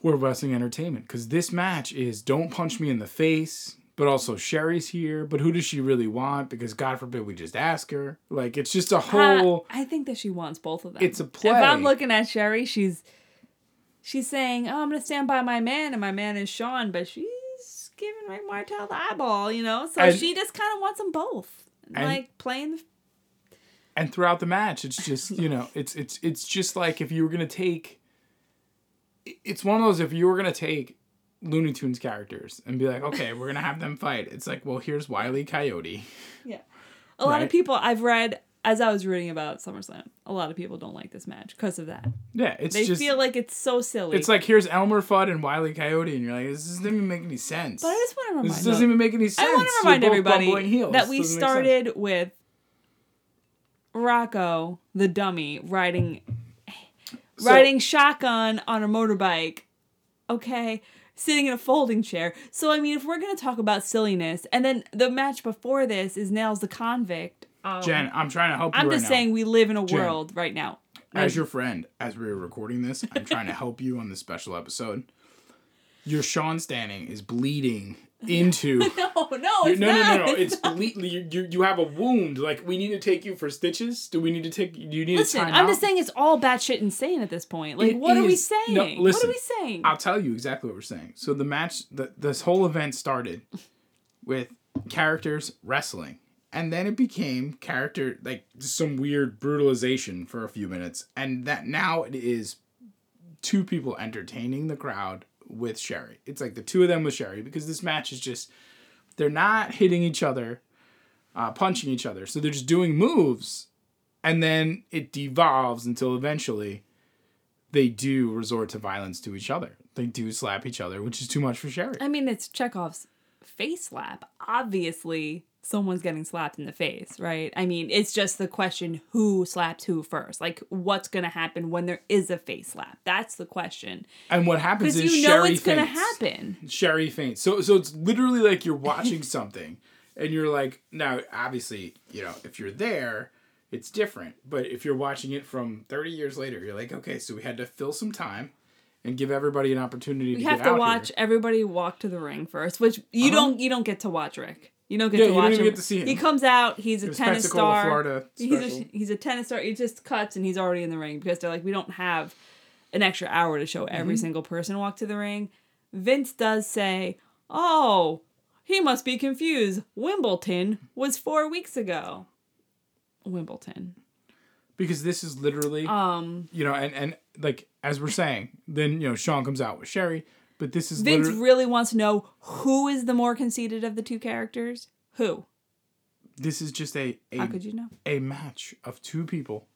A: World Wrestling Entertainment. Because this match is don't punch me in the face, but also Sherry's here. But who does she really want? Because God forbid we just ask her. Like it's just a whole.
B: I think that she wants both of them.
A: It's a play.
B: If I'm looking at Sherry, she's she's saying, "Oh, I'm gonna stand by my man," and my man is Shawn, but she's giving Rick Martel the eyeball, you know. So
A: And-
B: she just kind of wants them both,
A: And-
B: like playing. The,
A: and throughout the match it's just you know it's it's it's just like if you were gonna take it's one of those if you were gonna take looney tunes characters and be like okay we're gonna have them fight it's like well here's wiley coyote
B: yeah, a lot
A: Right.
B: of people I've read as I was reading about SummerSlam. A lot of people don't like this match because of that.
A: yeah it's
B: They
A: just
B: feel like it's so silly.
A: it's like here's elmer fudd and wiley coyote and you're like this doesn't even make any sense
B: but I just want to remind.
A: this doesn't even make any sense
B: I want to remind everybody that we
A: Doesn't make sense.
B: started with Rocco, the dummy, riding
A: So-
B: riding shotgun on a motorbike. Okay, sitting in a folding chair. So I mean, if we're gonna talk about silliness, and then the match before this is Nails the convict. Um,
A: jen i'm trying to help you
B: I'm
A: right
B: just
A: now.
B: saying we live in a
A: Jen.
B: world right now.
A: as your friend, as we were recording this, I'm trying to help you on this special episode. Your Sean Standing is bleeding into.
B: no, no,
A: no,
B: it's
A: no, no,
B: not.
A: no, no. It's
B: not.
A: bleeding. You, you, you have a wound. Like we need to take you for stitches. Do we need to take? Do you need to
B: Listen,
A: a time
B: I'm
A: out?
B: just saying it's all batshit insane at this point. Like,
A: It
B: what are we saying?
A: no,
B: what are we saying?
A: I'll tell you exactly what we're saying. So the match, the, this whole event started with characters wrestling, and then it became character like some weird brutalization for a few minutes, and that now it is two people entertaining the crowd with Sherry. It's like the two of them with Sherry because this match is just they're not hitting each other, uh, punching each other, so they're just doing moves, and then it devolves until eventually they do resort to violence to each other. They do slap each other, which is too much for Sherry.
B: I mean, it's Chekhov's face slap. Obviously, someone's getting slapped in the face, right? I mean, it's just the question who slaps who first. Like, what's going to happen when there is a face slap? That's the question.
A: And what happens is
B: you know
A: Sherry
B: it's going to
A: faints.
B: happen.
A: Sherry faints. So so it's literally like you're watching something and you're like now obviously, you know, if you're there, it's different. But if you're watching it from 30 years later, you're like, okay, so we had to fill some time and give everybody an opportunity
B: We
A: to
B: have to watch
A: here.
B: everybody walk to the ring first, which you
A: Uh-huh.
B: don't you don't get to watch Rick. You don't get
A: Yeah,
B: to watch him.
A: get to see him.
B: He comes out. He's a tennis
A: Pensacola,
B: star.
A: Florida
B: He's a, he's a tennis star. He just cuts and he's already in the ring because they're like, we don't have an extra hour to show every
A: Mm-hmm.
B: single person walk to the ring. Vince does say, "Oh, he must be confused. Wimbledon was four weeks ago." Wimbledon.
A: Because this is literally,
B: Um,
A: you know, and and like as we're saying, then you know Shawn comes out with Sherry, but this is
B: Vince
A: literally
B: really wants to know who is the more conceited of the two characters. Who?
A: this is just a a How
B: could you know?
A: a match of two people,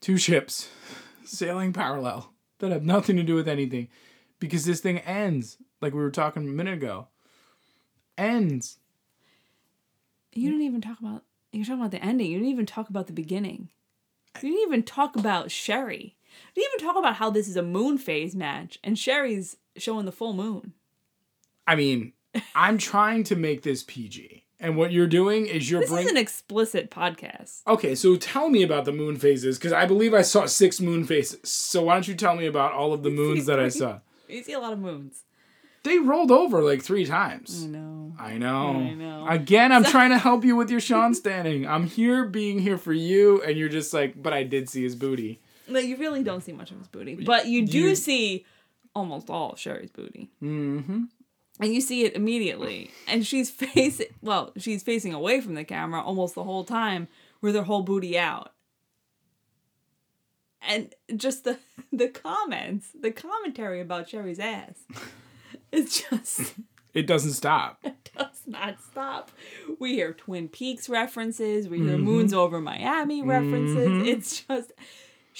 A: two ships, sailing parallel that have nothing to do with anything, because this thing ends like we were talking a minute ago. Ends.
B: You didn't even talk about. You're talking about the ending. You didn't even talk about the beginning. You didn't even talk about Sherry. You didn't even talk about how this is a moon phase match and Sherry's showing the full moon.
A: I mean, I'm trying to make this PG, and what you're doing is you're
B: This
A: bringing.
B: is an explicit podcast.
A: Okay, so tell me about the moon phases because I believe I saw six moon phases. So why don't you tell me about all of the moons that I saw?
B: You see a lot of moons.
A: They rolled over like three times.
B: I know.
A: I know.
B: I know.
A: Again, I'm trying to help you with your Sean standing. I'm here being here for you, and you're just like, but I did see his booty.
B: No, you really don't see much of his booty, but you do
A: You-
B: see almost all of Sherry's booty,
A: Mm-hmm.
B: and you see it immediately. And she's facing well, she's facing away from the camera almost the whole time with her whole booty out. And just the the comments, the commentary about Sherry's ass, it's just
A: It doesn't stop.
B: It does not stop. We hear Twin Peaks references. We hear
A: Mm-hmm.
B: Moons Over Miami references. It's just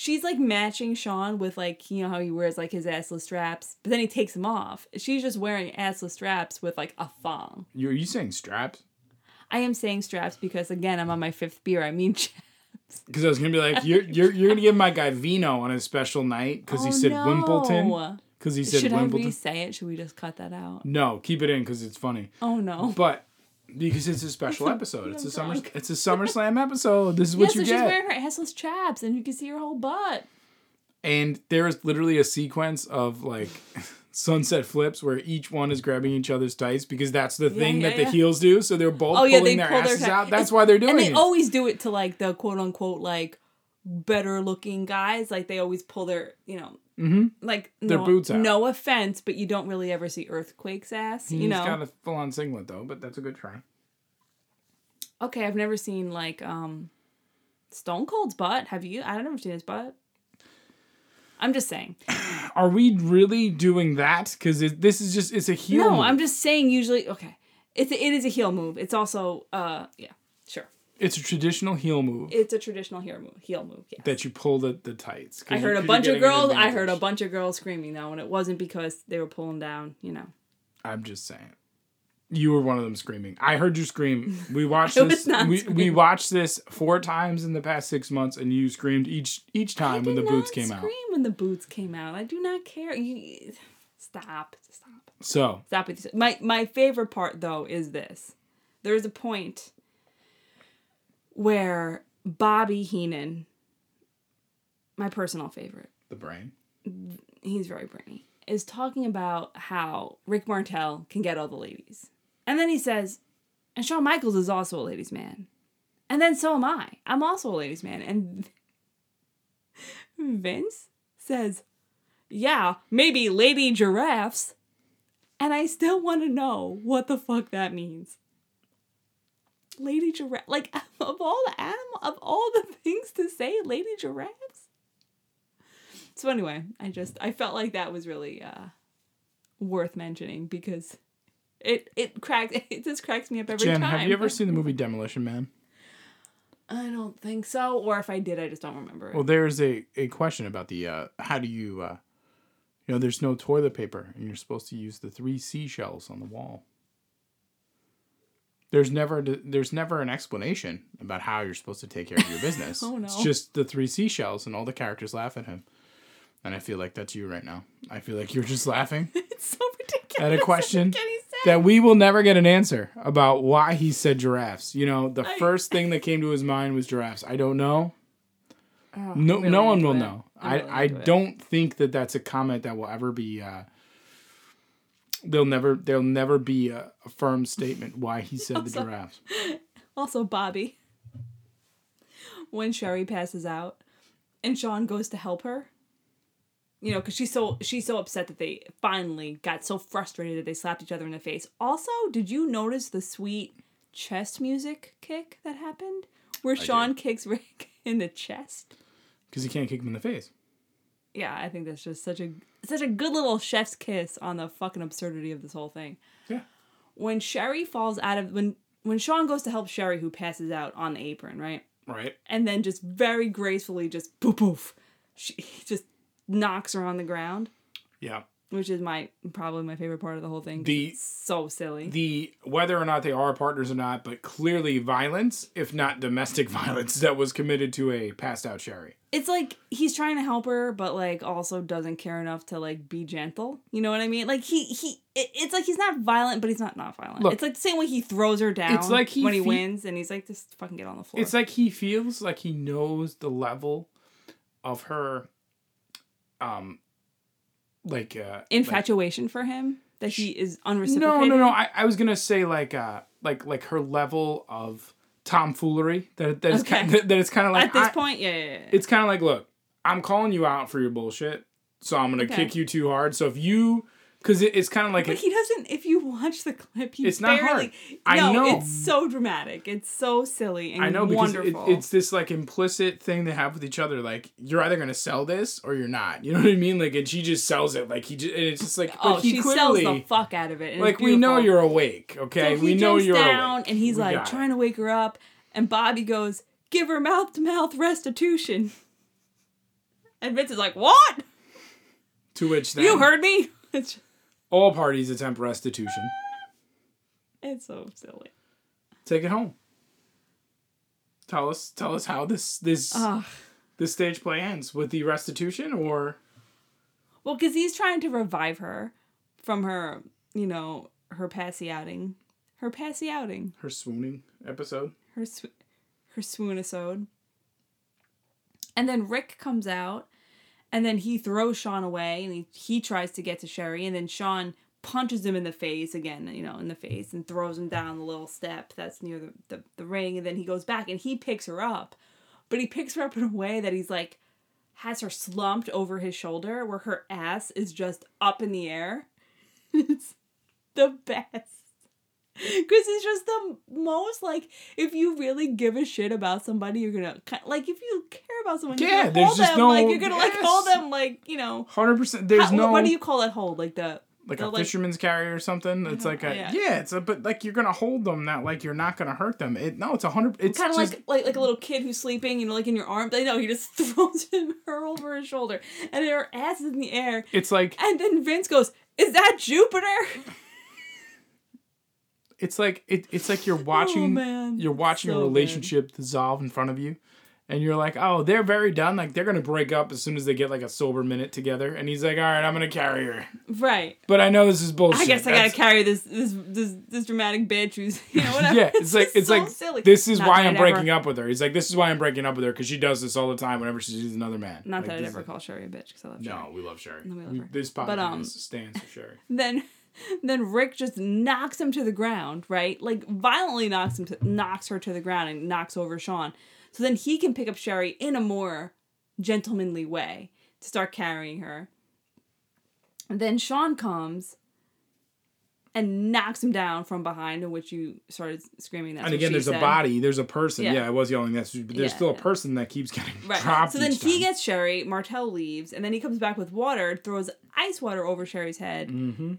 B: she's like matching Shawn with like you know how he wears like his assless straps, but then he takes them off. She's just wearing assless straps with like a thong.
A: You are you saying straps?
B: I am saying straps because again I'm on my fifth beer. I mean.
A: Because I was gonna be like, you're you're you're gonna give my guy Vino on his special night because he
B: Oh,
A: said
B: no.
A: Wimbledon. Because he said
B: Should I
A: Wimbledon.
B: re-say it? Should we just cut that out?
A: No, keep it in because it's funny.
B: Oh no.
A: But because it's a special episode, it's a summer it's a SummerSlam episode. This is
B: Yeah,
A: what
B: so
A: you
B: she's wearing her assless chaps, and you can see her whole butt.
A: and there is literally a sequence of like sunset flips where each one is grabbing each other's tights because that's the thing
B: yeah,
A: that the heels do. So they're both
B: Oh yeah,
A: pulling their
B: pull their
A: asses
B: ta-
A: out. That's
B: it's-
A: why they're doing
B: and they
A: it.
B: always do it to like the quote unquote like better looking guys. Like they always pull their you know
A: Mhm.
B: like
A: Their
B: no,
A: boots out.
B: No offense, but you don't really ever see earthquake's ass.
A: He's
B: you know.
A: got a full on singlet though, but that's a good try.
B: okay, I've never seen like um Stone Cold's butt. Have you? I've never seen his butt. I'm just saying.
A: Are we really doing that? Because this is just it's a heel.
B: no,
A: move.
B: I'm just saying. Usually, okay, it's a, it is a heel move. It's also uh yeah.
A: It's a traditional heel move
B: It's a traditional heel move. Heel move. Yes.
A: that you pull the, the tights.
B: I heard a bunch of girls. I heard a bunch of girls screaming though, and it wasn't because they were pulling down. You know,
A: I'm just saying. You were one of them screaming. I heard you scream. We watched this. We, we watched this four times in the past six months, and you screamed each each time when the boots came out.
B: Scream when the boots came out. I do not care. You stop. Stop.
A: So
B: Stop with this. My my favorite part though is this. There is a point where Bobby Heenan, my personal favorite,
A: the brain.
B: he's very brainy, is talking about how Rick Martel can get all the ladies. And then he says, and Shawn Michaels is also a ladies' man. And then so am I. I'm also a ladies' man. And Vince says, yeah, maybe lady giraffes. And I still want to know what the fuck that means. Lady giraffe, like of all the animal, of all the things to say, lady giraffes. So anyway, I just I felt like that was really uh, worth mentioning because it it cracks it just cracks me up every
A: Jen,
B: time.
A: have you ever seen the movie Demolition Man?
B: I don't think so, or if I did, I just don't remember. it.
A: Well, there's a, a question about the uh, how do you uh, you know there's no toilet paper and you're supposed to use the three seashells on the wall. There's never there's never an explanation about how you're supposed to take care of your business.
B: Oh,
A: It's just the three seashells and all the characters laugh at him. And I feel like that's you right now. I feel like you're just laughing
B: it's so ridiculous.
A: at a question that we will never get an answer about why he said giraffes. You know, the
B: I-
A: first thing that came to his mind was giraffes. I don't know.
B: Oh,
A: No, no one will
B: it.
A: know.
B: I'm
A: I, I don't think that that's a comment that will ever be. Uh, there'll never there'll never be a, a firm statement why he said the giraffes.
B: Also, Bobby, when Sherry passes out and Shawn goes to help her, you know, because she's so she's so upset that they finally got so frustrated that they slapped each other in the face. Also, did you notice the sweet chest music kick that happened, where Shawn kicks Rick in the chest?
A: Because he can't kick him in the face.
B: Yeah, I think that's just such a such a good little chef's kiss on the fucking absurdity of this whole thing.
A: Yeah.
B: When Sherry falls out of when when Shawn goes to help Sherry who passes out on the apron, right?
A: Right.
B: And then just very gracefully just poof poof, she just knocks her on the ground,
A: Yeah.
B: Which is my probably my favorite part of the whole thing.
A: The-
B: it's so silly.
A: The whether or not they are partners or not, but clearly violence, if not domestic violence, that was committed to a passed out Sherry.
B: it's like he's trying to help her, but like also doesn't care enough to like be gentle. You know what I mean? Like he he, it, it's like he's not violent, but he's not not violent.
A: Look,
B: it's like the same way he throws her down.
A: it's like he
B: when he
A: fe-
B: wins, and he's like, just fucking get on the floor.
A: It's like he feels like he knows the level of her, um, like uh, like-
B: infatuation for him that he is unreciprocated.
A: no, no. No. I, I was gonna say like uh like like her level of tomfoolery that that is
B: Okay.
A: kind that, that it's kind of like
B: At this
A: I-
B: point, yeah, yeah, yeah.
A: it's kind of like look, I'm calling you out for your bullshit, so I'm gonna
B: Okay.
A: kick you too hard. So if you, because it, it's kind of like
B: But
A: it-
B: he doesn't. If you watch the clip, he
A: It's not
B: barely.
A: hard. I
B: no,
A: know.
B: it's so dramatic. It's so silly and
A: I know because it, it's this like implicit thing they have with each other. Like you're either gonna sell this or you're not. You know what I mean? Like and she just sells it. Like he just and it's just like
B: oh,
A: but he
B: she
A: clearly
B: sells the fuck out of it. and
A: like we know you're awake. Okay,
B: So
A: we know you're
B: down
A: awake.
B: and he's
A: We
B: like
A: got it.
B: trying to wake her up, and Bobby goes, "Give her mouth to mouth restitution." And Vince is like, "What?
A: To which then
B: You heard me?" It's
A: all parties attempt restitution.
B: it's so silly.
A: Take it home. Tell us tell us how this this
B: Ugh.
A: this stage play ends with the restitution or
B: Well, because he's trying to revive her from her, you know, her passy outing, her passy outing,
A: her swooning episode.
B: her sw- her swoon episode. And then Rick comes out, and then he throws Shawn away, and he he tries to get to Sherry, and then Shawn punches him in the face again, you know, in the face, and throws him down the little step that's near the, the, the ring, and then he goes back and he picks her up. But he picks her up in a way that he's like has her slumped over his shoulder where her ass is just up in the air. it's the best. Because it's just the most like if you really give a shit about somebody, you're gonna like if you care about someone, you're
A: Yeah,
B: gonna
A: there's just
B: them
A: no-
B: like you're gonna like
A: yes.
B: hold them like you know.
A: Hundred percent. There's
B: how-
A: no
B: what do you call it? Hold like the
A: like a fisherman's carry or something. It's
B: uh-huh,
A: like a
B: yeah.
A: yeah. It's a but like you're gonna hold them that like you're not gonna hurt them. It no, it's a hundred. It's
B: kind of like like like a little kid who's sleeping, you know, like in your arm. But no, he just throws him her over his shoulder, and her ass is in the air.
A: it's like
B: And then Vince goes, "Is that Jupiter?"
A: it's like it, it's like you're watching
B: Oh,
A: you're watching
B: So
A: a
B: good.
A: relationship dissolve in front of you. And you're like oh they're very done. Like they're gonna break up as soon as they get like a sober minute together. And he's like all right i'm gonna carry her.
B: Right.
A: but i know this is bullshit.
B: I guess I gotta carry this this this this dramatic bitch who's you know whatever.
A: yeah it's like it's
B: so
A: like
B: silly.
A: this is
B: Not
A: why i'm
B: I'd
A: breaking up with her. He's like this is why i'm breaking up with her because she does this all the time whenever she sees another man.
B: Not
A: Like,
B: that I'd ever
A: is-
B: call Sherry a bitch because I love Sherry.
A: no we love sherry.
B: No, we love
A: We- this podcast
B: But, um,
A: stands for sherry.
B: Then then Rick just knocks him to the ground, right? Like violently knocks him to knocks her to the ground and knocks over Shawn. So then he can pick up Sherry in a more gentlemanly way to start carrying her. And then Shawn comes and knocks him down from behind, in which you started screaming. That's
A: and again there's
B: said.
A: a body there's a person
B: Yeah.
A: yeah, i was yelling that but there's
B: Yeah,
A: still a
B: yeah.
A: person that keeps getting
B: Right.
A: dropped
B: So then he
A: time.
B: gets Sherry, Martel leaves, and then he comes back with water, throws ice water over Sherry's head,
A: mm-hmm.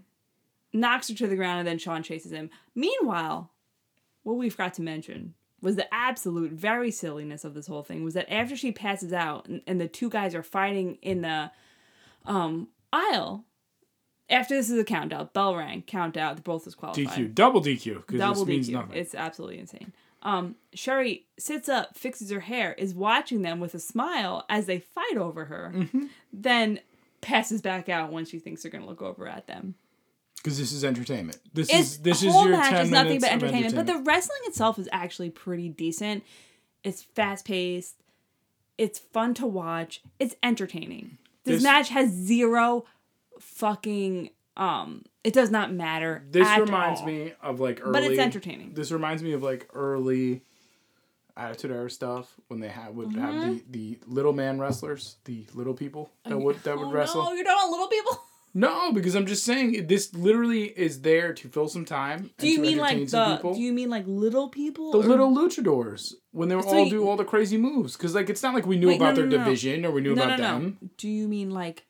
B: Knocks her to the ground, and then Shawn chases him. Meanwhile, what we forgot to mention was the absolute very silliness of this whole thing was that after she passes out and, and the two guys are fighting in the um aisle, after this is a countdown, bell rang, count out, they're both disqualified
A: DQ, double DQ, because
B: double
A: this means
B: DQ.
A: nothing.
B: It's absolutely insane. Um, Sherry sits up, fixes her hair, is watching them with a smile as they fight over her,
A: Mm-hmm.
B: then passes back out when she thinks they're gonna look over at them.
A: Because this is entertainment. This
B: It's
A: is this is your
B: match is nothing but
A: of
B: entertainment, but the wrestling itself is actually pretty decent. It's fast paced. It's fun to watch. It's entertaining. This,
A: This-
B: match has zero fucking um. It does not matter.
A: This reminds
B: all.
A: me of like early.
B: But it's entertaining.
A: This reminds me of like early Attitude Era stuff when they have would
B: Mm-hmm.
A: have the, the little man wrestlers, the little people that would that would
B: oh,
A: wrestle.
B: No, you're talking about little people.
A: No, because I'm just saying this literally is there to fill some time.
B: Do you mean like the?
A: people.
B: Do you mean like little people?
A: the
B: or-
A: little luchadors when they
B: So
A: all
B: you-
A: do all the crazy moves? Because like it's not like we knew
B: Wait,
A: about
B: no,
A: their
B: no, no.
A: division or we knew
B: No,
A: about
B: no, no.
A: them.
B: Do you mean like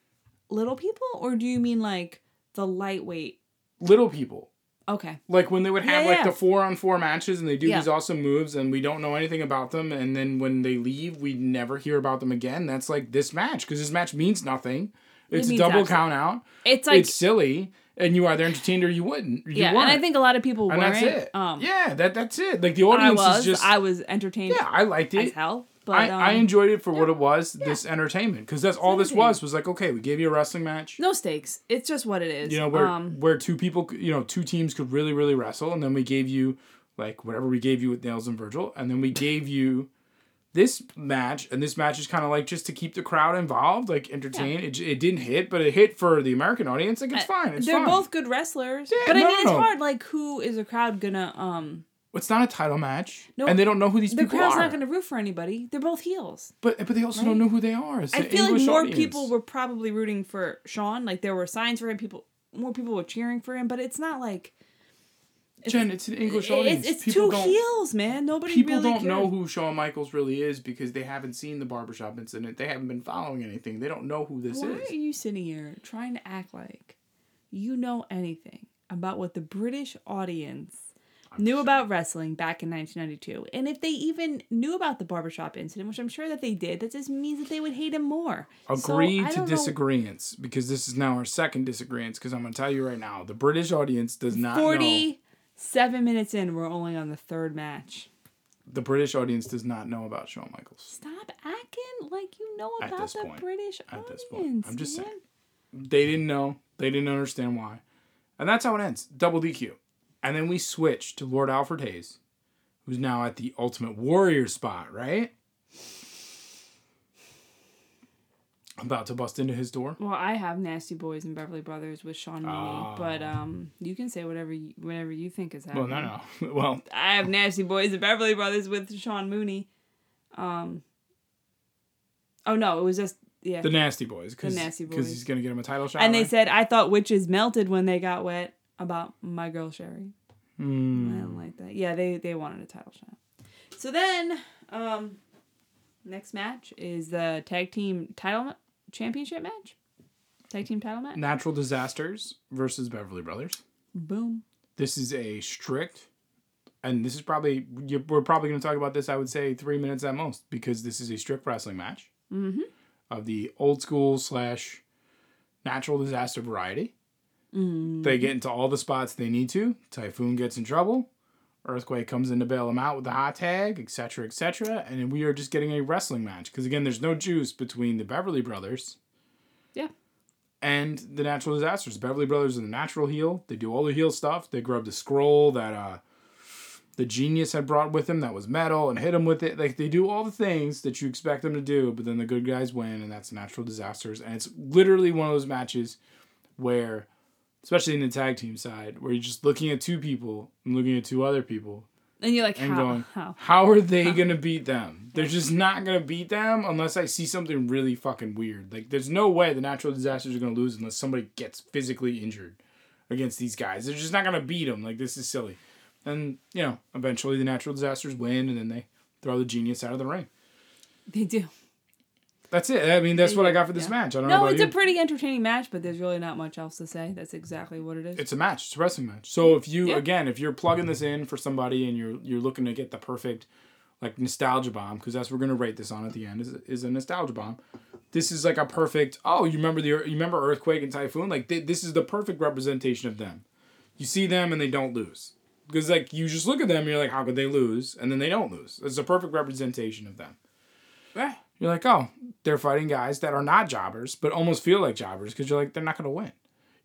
B: little people, or do you mean like the lightweight?
A: Little people.
B: Okay.
A: Like when they would have
B: Yeah,
A: like
B: yeah.
A: the four on four matches and they do
B: Yeah.
A: these awesome moves and we don't know anything about them and then when they leave we never hear about them again. That's like this match because this match means nothing. It's a double count out.
B: It's like
A: it's silly and you either entertained or you wouldn't. You
B: yeah, and
A: weren't.
B: I think a lot of people
A: and
B: weren't.
A: that's it.
B: Um,
A: yeah, that that's it. Like the audience
B: was.
A: is just
B: I was entertained
A: yeah, I liked
B: as
A: it.
B: hell. But
A: I,
B: um,
A: I enjoyed it for what it was, this entertainment, because that's all this was. Was like, okay, we gave you a wrestling match,
B: no stakes. It's just what it is.
A: you know, where
B: um,
A: where two people, you know, two teams could really, really wrestle, and then we gave you like whatever we gave you with Nails and Virgil, and then we gave you this match, and this match is kind of like just to keep the crowd involved, like entertain. It, it didn't hit, but it hit for the American audience. Like it's fine. It's
B: they're
A: fine.
B: both good wrestlers.
A: Yeah,
B: but I mean,
A: no,
B: it's
A: no.
B: hard. Like, who is a crowd gonna um?
A: It's not a title match,
B: No,
A: and they don't know who these
B: The
A: people are.
B: The crowd's not gonna root for anybody. They're both heels.
A: but but they also
B: Right?
A: don't know who they are. It's
B: I feel
A: English
B: like more
A: audience.
B: people were probably rooting for Shawn. Like there were signs for him. People, more people were cheering for him. But it's not like
A: Jen, it's an English
B: it's,
A: audience.
B: it's
A: people
B: two heels, man. Nobody
A: people
B: really
A: don't know who Shawn Michaels really is because they haven't seen the barbershop incident. They haven't been following anything. They don't know who this
B: Why
A: is.
B: are you sitting here trying to act like you know anything about what the British audience knew about wrestling back in 1992? And if they even knew about the barbershop incident, which I'm sure that they did, that just means that they would hate him more.
A: Agree
B: I
A: to
B: don't know-
A: disagreements because this is now our second disagreement. because I'm going to tell you right now the British audience does not know
B: 47 minutes in, we're only on the third match.
A: the British audience does not know about Shawn Michaels.
B: Stop acting like you know
A: At
B: about
A: this
B: the
A: point.
B: British
A: At this point. I'm just
B: man.
A: saying. They didn't know. They didn't understand why. And that's how it ends. Double DQ. And then we switch to Lord Alfred Hayes, who's now at the Ultimate Warrior spot, right? About to bust into his door.
B: Well, I have Nasty Boys and Beverly Brothers with Sean Mooney,
A: Ah.
B: but um, you can say whatever you, whatever you think is happening.
A: Well, no, no. Well,
B: I have Nasty Boys and Beverly Brothers with Sean Mooney. Um. Oh no, it was just yeah.
A: the Nasty Boys. Cause,
B: Nasty
A: Because he's going to get him a title shot.
B: and they said I thought witches melted when they got wet about my girl Sherry. I
A: Hmm.
B: don't like that. Yeah, they they wanted a title shot. So then, um, next match is the tag team title championship match. Tag team title match.
A: Natural Disasters versus Beverly Brothers.
B: Boom.
A: This is a strict, and this is probably you- we're probably going to talk about this. I would say three minutes at most because this is a strict wrestling match
B: Mm-hmm.
A: of the old school slash natural disaster variety.
B: Mm.
A: They get into all the spots they need to. Typhoon gets in trouble. Earthquake comes in to bail him out with the hot tag, etc., etc. And we are just getting a wrestling match because again, there's no juice between the Beverly Brothers
B: Yeah.
A: and the Natural Disasters. Beverly Brothers are the natural heel. They do all the heel stuff. They grab the scroll that uh, the genius had brought with him that was metal and hit him with it. Like they do all the things that you expect them to do, but then the good guys win, and that's Natural Disasters. And it's literally one of those matches where, especially in the tag team side, where you're just looking at two people and looking at two other people
B: And you're like,
A: and
B: how?
A: going,
B: how?
A: how are they gonna beat them? They're just not gonna beat them unless I see something really fucking weird. Like, there's no way the natural disasters are gonna lose unless somebody gets physically injured against these guys. They're just not gonna beat them. Like, this is silly. And you know, eventually the natural disasters win, and then they throw the genius out of the ring.
B: They do.
A: That's it. I mean, that's what I got for this
B: Yeah.
A: match. I don't know
B: No, it's
A: you.
B: a pretty entertaining match, but there's really not much else to say. That's exactly what it is.
A: it's a match. It's a wrestling match. So if you
B: Yeah.
A: again, if you're plugging this in for somebody and you're you're looking to get the perfect like nostalgia bomb because that's what we're gonna rate this on at the end is is a nostalgia bomb. This is like a perfect. Oh, you remember the you remember earthquake and typhoon? Like th- this is the perfect representation of them. You see them and they don't lose because like you just look at them and you're like, how could they lose? And then they don't lose. It's a perfect representation of them.
B: Right.
A: You're like, oh, they're fighting guys that are not jobbers, but almost feel like jobbers because you're like, they're not going to win.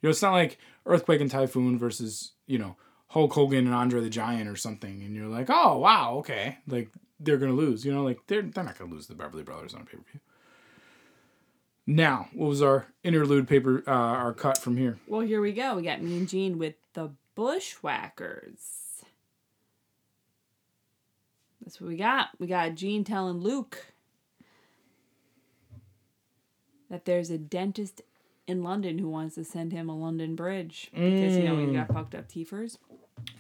A: You know, it's not like Earthquake and Typhoon versus, you know, Hulk Hogan and Andre the Giant or something. And you're like, oh, wow, okay. Like, they're going to lose. You know, like, they're, they're not going to lose the Beverly Brothers on a pay per view. Now, what was our interlude paper, uh, our cut from here?
B: Well, here we go. We got Mean Gene with the Bushwhackers. That's what we got. We got Gene telling Luke that there's a dentist in London who wants to send him a London bridge because you know he got fucked up teethers.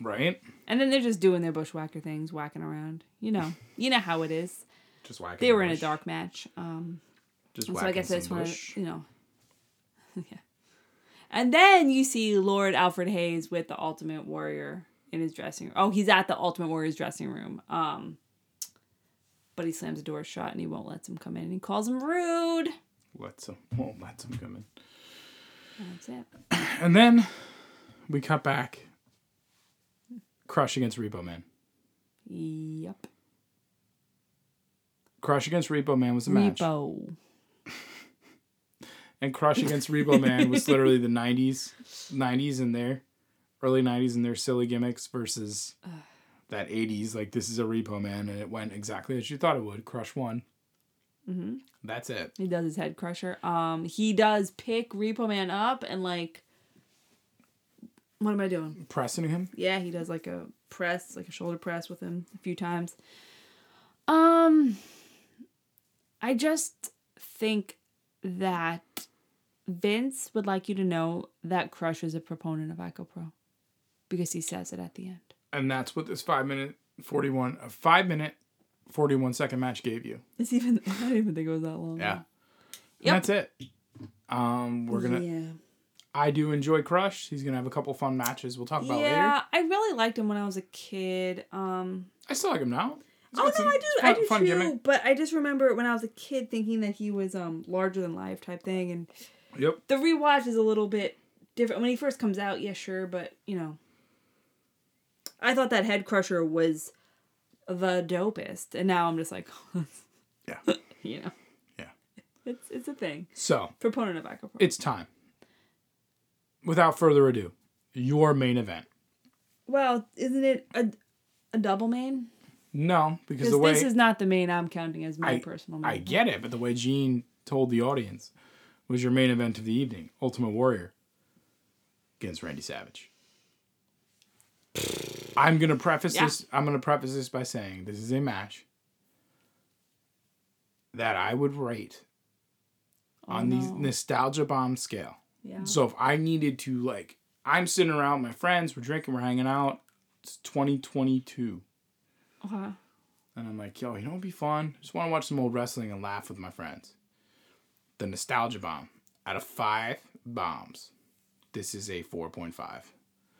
A: Right?
B: And then they're just doing their bushwhacker things, whacking around. You know, you know how it is.
A: Just whacking.
B: They were in a dark match. Um,
A: Just
B: and so I guess I
A: some
B: just want
A: bush.
B: to, you know, yeah. And then you see Lord Alfred Hayes with the Ultimate Warrior in his dressing room. Oh, he's at the Ultimate Warrior's dressing room. Um, but he slams the door shut and he won't let him come in. And he calls him rude.
A: Let's him. Won't let him come in.
B: That's it.
A: And then we cut back. Crush against Repo Man.
B: Yep.
A: Crush against Repo Man was a match.
B: Repo.
A: And Crush against Repo Man was literally the 90s, 90s in there, early 90s in their silly gimmicks versus that 80s. Like, this is a Repo Man, and it went exactly as you thought it would. Crush won.
B: Hmm
A: That's it.
B: He does his head crusher. Um, he does pick Repo Man up and like, what am I doing?
A: Pressing him.
B: Yeah, he does like a press, like a shoulder press with him a few times. Um, I just think that Vince would like you to know that Crush is a proponent of Icopro because he says it at the end.
A: And that's what this five minute, 41, a five minute, 41 second match gave you.
B: It's even I don't even think it was that long.
A: Yeah. And
B: Yep.
A: that's it. Um, we're gonna.
B: Yeah.
A: I do enjoy Crush. He's gonna have a couple fun matches. We'll talk about
B: Yeah,
A: later.
B: Yeah, I really liked him when I was a kid. Um,
A: I still like him now.
B: Oh no,
A: some-
B: I do, I do
A: fun
B: too.
A: gimmick.
B: But I just remember when I was a kid thinking that he was um larger than life type thing, and
A: Yep.
B: the rewatch is a little bit different. When he first comes out, yeah, sure, but you know, I thought that Head Crusher was the dopest, and now I'm just like,
A: Yeah.
B: you know,
A: Yeah.
B: it's it's a thing.
A: So
B: Proponent of Pro.
A: it's time. Without further ado, your main event.
B: well, isn't it a a double main?
A: No, because
B: Because
A: the way
B: this is not the main I'm counting as my
A: I,
B: personal main.
A: I get it, but the way Gene told the audience was your main event of the evening, Ultimate Warrior against Randy Savage. I'm gonna preface
B: Yeah.
A: this. I'm gonna preface this by saying this is a match that I would rate oh, on the
B: Oh,
A: nostalgia bomb scale.
B: yeah.
A: So if I needed to like, I'm sitting around with my friends, we're drinking, we're hanging out. It's 2022.
B: Okay. Uh-huh.
A: And I'm like, yo, you know what'd be fun? Just want to watch some old wrestling and laugh with my friends. The nostalgia bomb. Out of five bombs, this is a 4.5.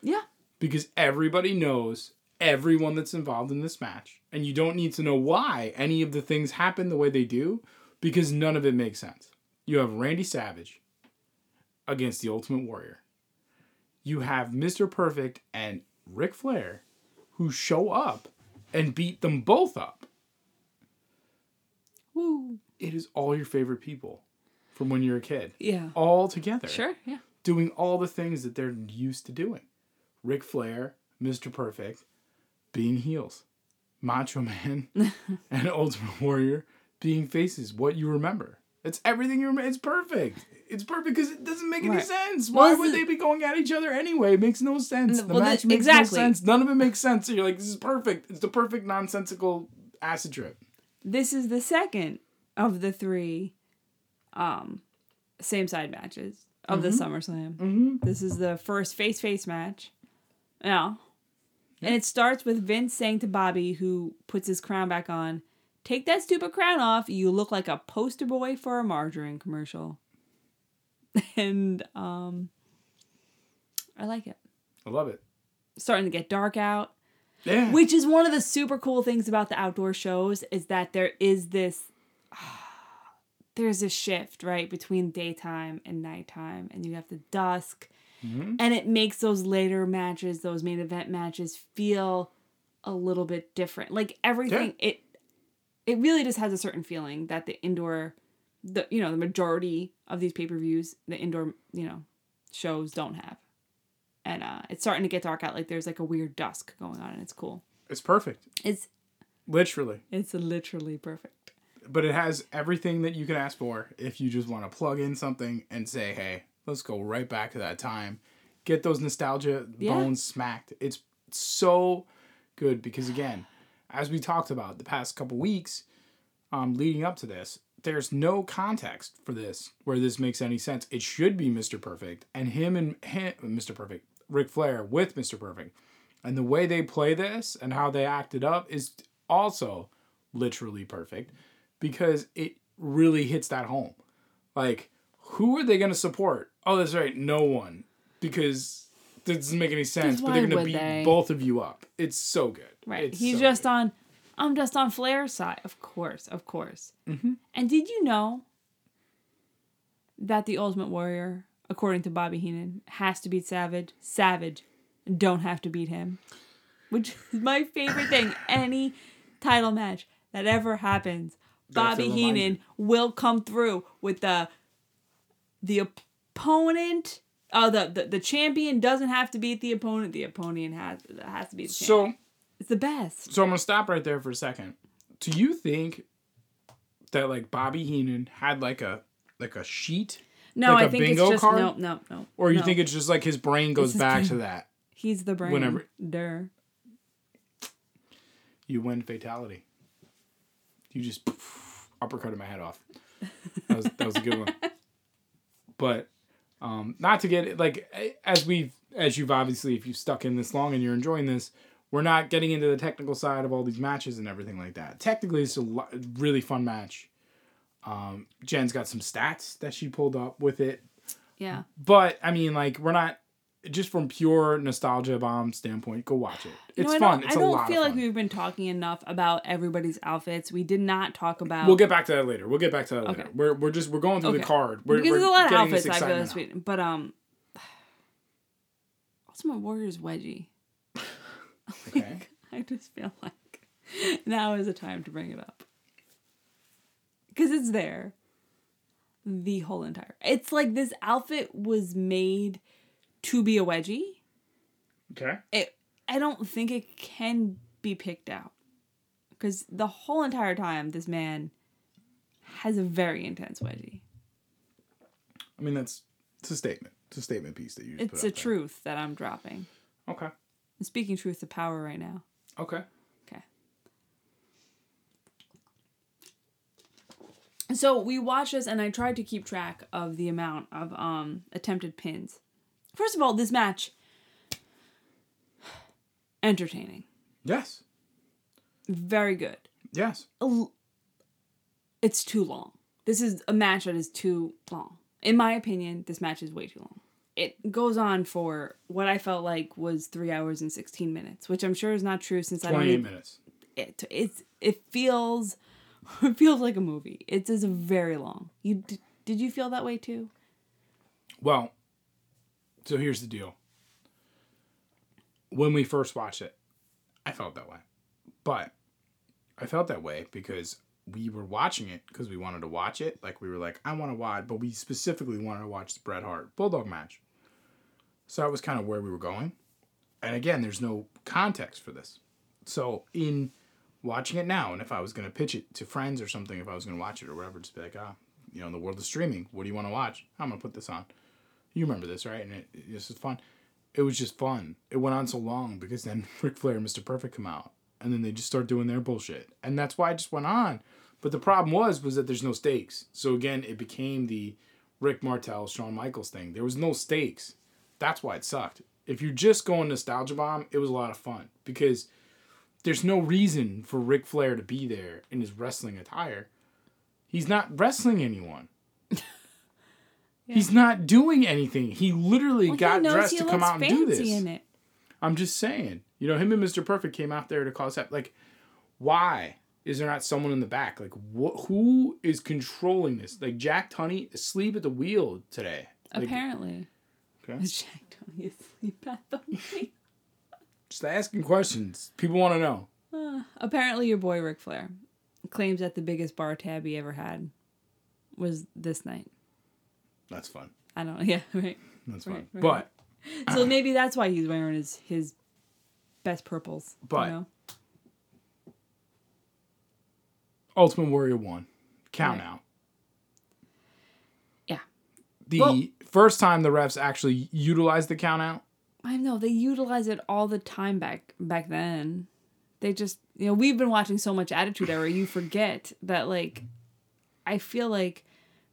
B: Yeah.
A: Because everybody knows everyone that's involved in this match. And you don't need to know why any of the things happen the way they do, because none of it makes sense. You have Randy Savage against the Ultimate Warrior. You have Mr. Perfect and Ric Flair who show up and beat them both up.
B: Woo.
A: It is all your favorite people from when you're a kid,
B: Yeah.
A: all together,
B: Sure. Yeah.
A: doing all the things that they're used to doing. Ric Flair, Mr. Perfect, being heels, Macho Man, and Ultimate Warrior being faces. What you remember. It's everything you remember. It's perfect. It's perfect because it doesn't make any
B: Right.
A: sense. Why
B: this
A: would they be going at each other anyway? It makes no sense. The
B: well,
A: match
B: thi-
A: makes
B: exactly.
A: no sense. None of it makes sense. So you're like, this is perfect. It's the perfect nonsensical acid trip.
B: This is the second of the three um same side matches of the SummerSlam.
A: Mm-hmm.
B: This is the first face face match. Yeah. And it starts with Vince saying to Bobby, who puts his crown back on, Take that stupid crown off. You look like a poster boy for a margarine commercial. And um I like it.
A: I love it.
B: Starting to get dark out.
A: Yeah.
B: Which is one of the super cool things about the outdoor shows is that there is this there's a shift, right, between daytime and nighttime and you have the dusk
A: Mhm.
B: and it makes those later matches, those main event matches feel a little bit different. Like everything it it really just has a certain feeling that the indoor the you know, the majority of these pay-per-views, the indoor, you know, shows don't have. And uh it's starting to get dark out like there's like a weird dusk going on and it's cool.
A: It's perfect.
B: It's
A: Literally.
B: it's literally perfect.
A: But it has everything that you can ask for if you just want to plug in something and say, hey, let's go right back to that time. Get those nostalgia
B: Yeah.
A: bones smacked. It's so good because, again, as we talked about the past couple weeks, um, leading up to this, there's no context for this where this makes any sense. It should be Mr. Perfect and him and him, Mr. Perfect, Ric Flair with Mr. Perfect. And the way they play this and how they act it up is also literally perfect because it really hits that home. Like, who are they going to support? Oh, that's right, no one. Because that doesn't make any sense, but they're going to beat
B: they?
A: both of you up. It's so good.
B: Right.
A: It's
B: He's
A: so
B: just
A: good.
B: on. I'm just on Flair's side, of course, of course.
A: Mm-hmm.
B: And did you know that the Ultimate Warrior, according to Bobby Heenan, has to beat Savage? Savage don't have to beat him, which is my favorite thing. Any title match that ever happens,
A: They have to
B: Bobby Heenan will come through with the the opponent. Oh, the, the the champion doesn't have to beat the opponent. The opponent has has to be the champion.
A: So,
B: It's the best.
A: so I'm going to stop right there for a second. Do you think that, like, Bobby Heenan had, like, a like a sheet?
B: No,
A: Like
B: I
A: a
B: think
A: bingo
B: it's just
A: card?
B: no, no, no.
A: Or you
B: no.
A: think it's just like his brain goes
B: his
A: back
B: brain.
A: to that?
B: he's the brain?
A: whenever-
B: Durr.
A: You win fatality. You just uppercutted my head off. That was, that was a good one. But um, not to get it like as we've as you've obviously if you've stuck in this long and you're enjoying this, we're not getting into the technical side of all these matches and everything like that. Technically, it's a lo- really fun match. Um, Jen's got some stats that she pulled up with it,
B: Yeah.
A: but I mean, like we're not just from pure nostalgia bomb standpoint. Go watch it. It's fun. It's
B: I don't feel like we've been talking enough about everybody's outfits. We did not talk about.
A: We'll get back to that later. We'll get back to that later.
B: Okay.
A: We're, we're just we're going through
B: Okay.
A: the card. We're,
B: because
A: we're
B: there's a lot of outfits I feel this week, but um, Ultimate Warrior's wedgie.
A: Okay.
B: I just feel like now is the time to bring it up because it's there. The whole entire. It's like this outfit was made to be a wedgie.
A: Okay.
B: it I don't think it can be picked out because the whole entire time this man has a very intense wedgie.
A: I mean that's it's a statement. It's a statement piece that you.
B: It's a truth that I'm dropping.
A: Okay.
B: I'm speaking truth to power right now.
A: Okay.
B: Okay. So we watched this and I tried to keep track of the amount of um attempted pins. First of all, this match entertaining.
A: Yes.
B: Very good.
A: Yes.
B: it's too long. This is a match that is too long. In my opinion, this match is way too long. It goes on for what I felt like was three hours and sixteen minutes, which I'm sure is not true since I don't.
A: Twenty minutes.
B: It it's it feels it feels like a movie. It is very long. You did you feel that way too?
A: Well, so here's the deal. When we first watched it, I felt that way. But I felt that way because we were watching it because we wanted to watch it. Like we were like, I want to watch, but we specifically wanted to watch the Bret Hart Bulldog match. So that was kind of where we were going. And again, there's no context for this. So in watching it now, and if I was going to pitch it to friends or something, if I was going to watch it or whatever, just be like, ah, you know, in the world of streaming, what do you want to watch? I'm going to put this on. You remember this, right? And it, it, this is fun. It was just fun. It went on so long because then Ric Flair and Mr. Perfect come out, and then they just start doing their bullshit, and that's why it just went on. But the problem was, was that there's no stakes. So again, it became the Rick Martel, Shawn Michaels thing. There was no stakes. That's why it sucked. If you're just going nostalgia bomb, it was a lot of fun because there's no reason for Ric Flair to be there in his wrestling attire. He's not wrestling anyone. He's not doing anything. He literally
B: Well,
A: got
B: he
A: dressed to come out and do this.
B: in it.
A: I'm just saying. You know, him and Mr. Perfect came out there to cause that. Like, why is there not someone in the back? Like, wh- who is controlling this? Like, Jack Tunney asleep at the wheel today. Like,
B: Apparently,
A: okay.
B: is Jack Tunney asleep at the wheel?
A: Just asking questions. People want to know.
B: Uh, apparently, your boy Ric Flair claims that the biggest bar tab he ever had was this night.
A: That's fun.
B: I don't know. Yeah, right.
A: That's fun.
B: Right, right.
A: But
B: So maybe that's why he's wearing his his best purples.
A: But-
B: you know?
A: Ultimate Warrior 1, count
B: Right.
A: out.
B: Yeah.
A: The
B: Well-
A: first time the refs actually utilized the count out,
B: I know they utilize it all the time back back then. they just you know we've been watching so much Attitude Era, you forget that like I feel like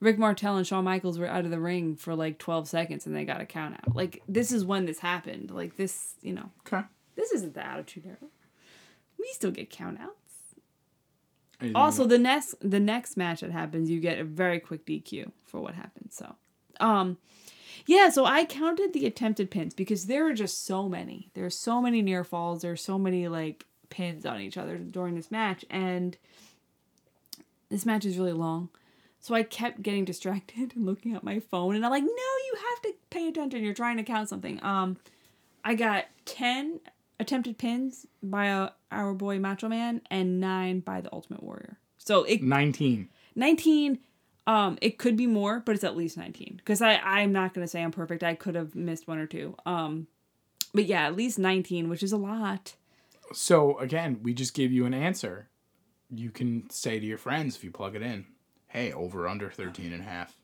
B: Rick Martel and Shawn Michaels were out of the ring for like 12 seconds and they got a count out. Like this is when this happened. Like this, you know,
A: Okay.
B: this isn't the Attitude Era. We still get count outs. Also, the next the next match that happens, you get a very quick DQ for what happened. So, um, yeah. So I counted the attempted pins because there are just so many. There are so many near falls. There's so many like pins on each other during this match, and this match is really long. So I kept getting distracted and looking at my phone, and I'm like, no, you have to pay attention. You're trying to count something. Um, I got ten attempted pins by uh, our boy Macho Man and nine by the Ultimate Warrior. So it
A: 19.
B: 19 um it could be more but it's at least 19 because i i'm not gonna say i'm perfect i could have missed one or two um but yeah at least 19 which is a lot
A: So again, we just gave you an answer. You can say to your friends if you plug it in, hey, over under 13 and a half.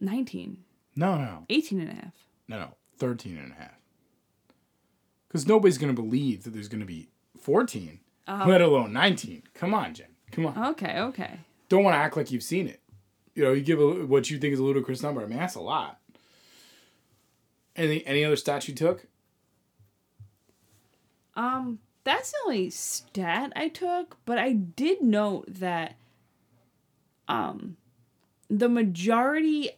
B: 19
A: No, no,
B: 18 and a half
A: no, no, 13 and a half. Because nobody's going to believe that there's going to be 14, let alone 19. Come on, Jen. Come on.
B: okay okay
A: Don't want to act like you've seen it. You know, you give a, what you think is a ludicrous number. I mean, that's a lot. Any, any other stats you took?
B: um that's the only stat i took but i did note that um the majority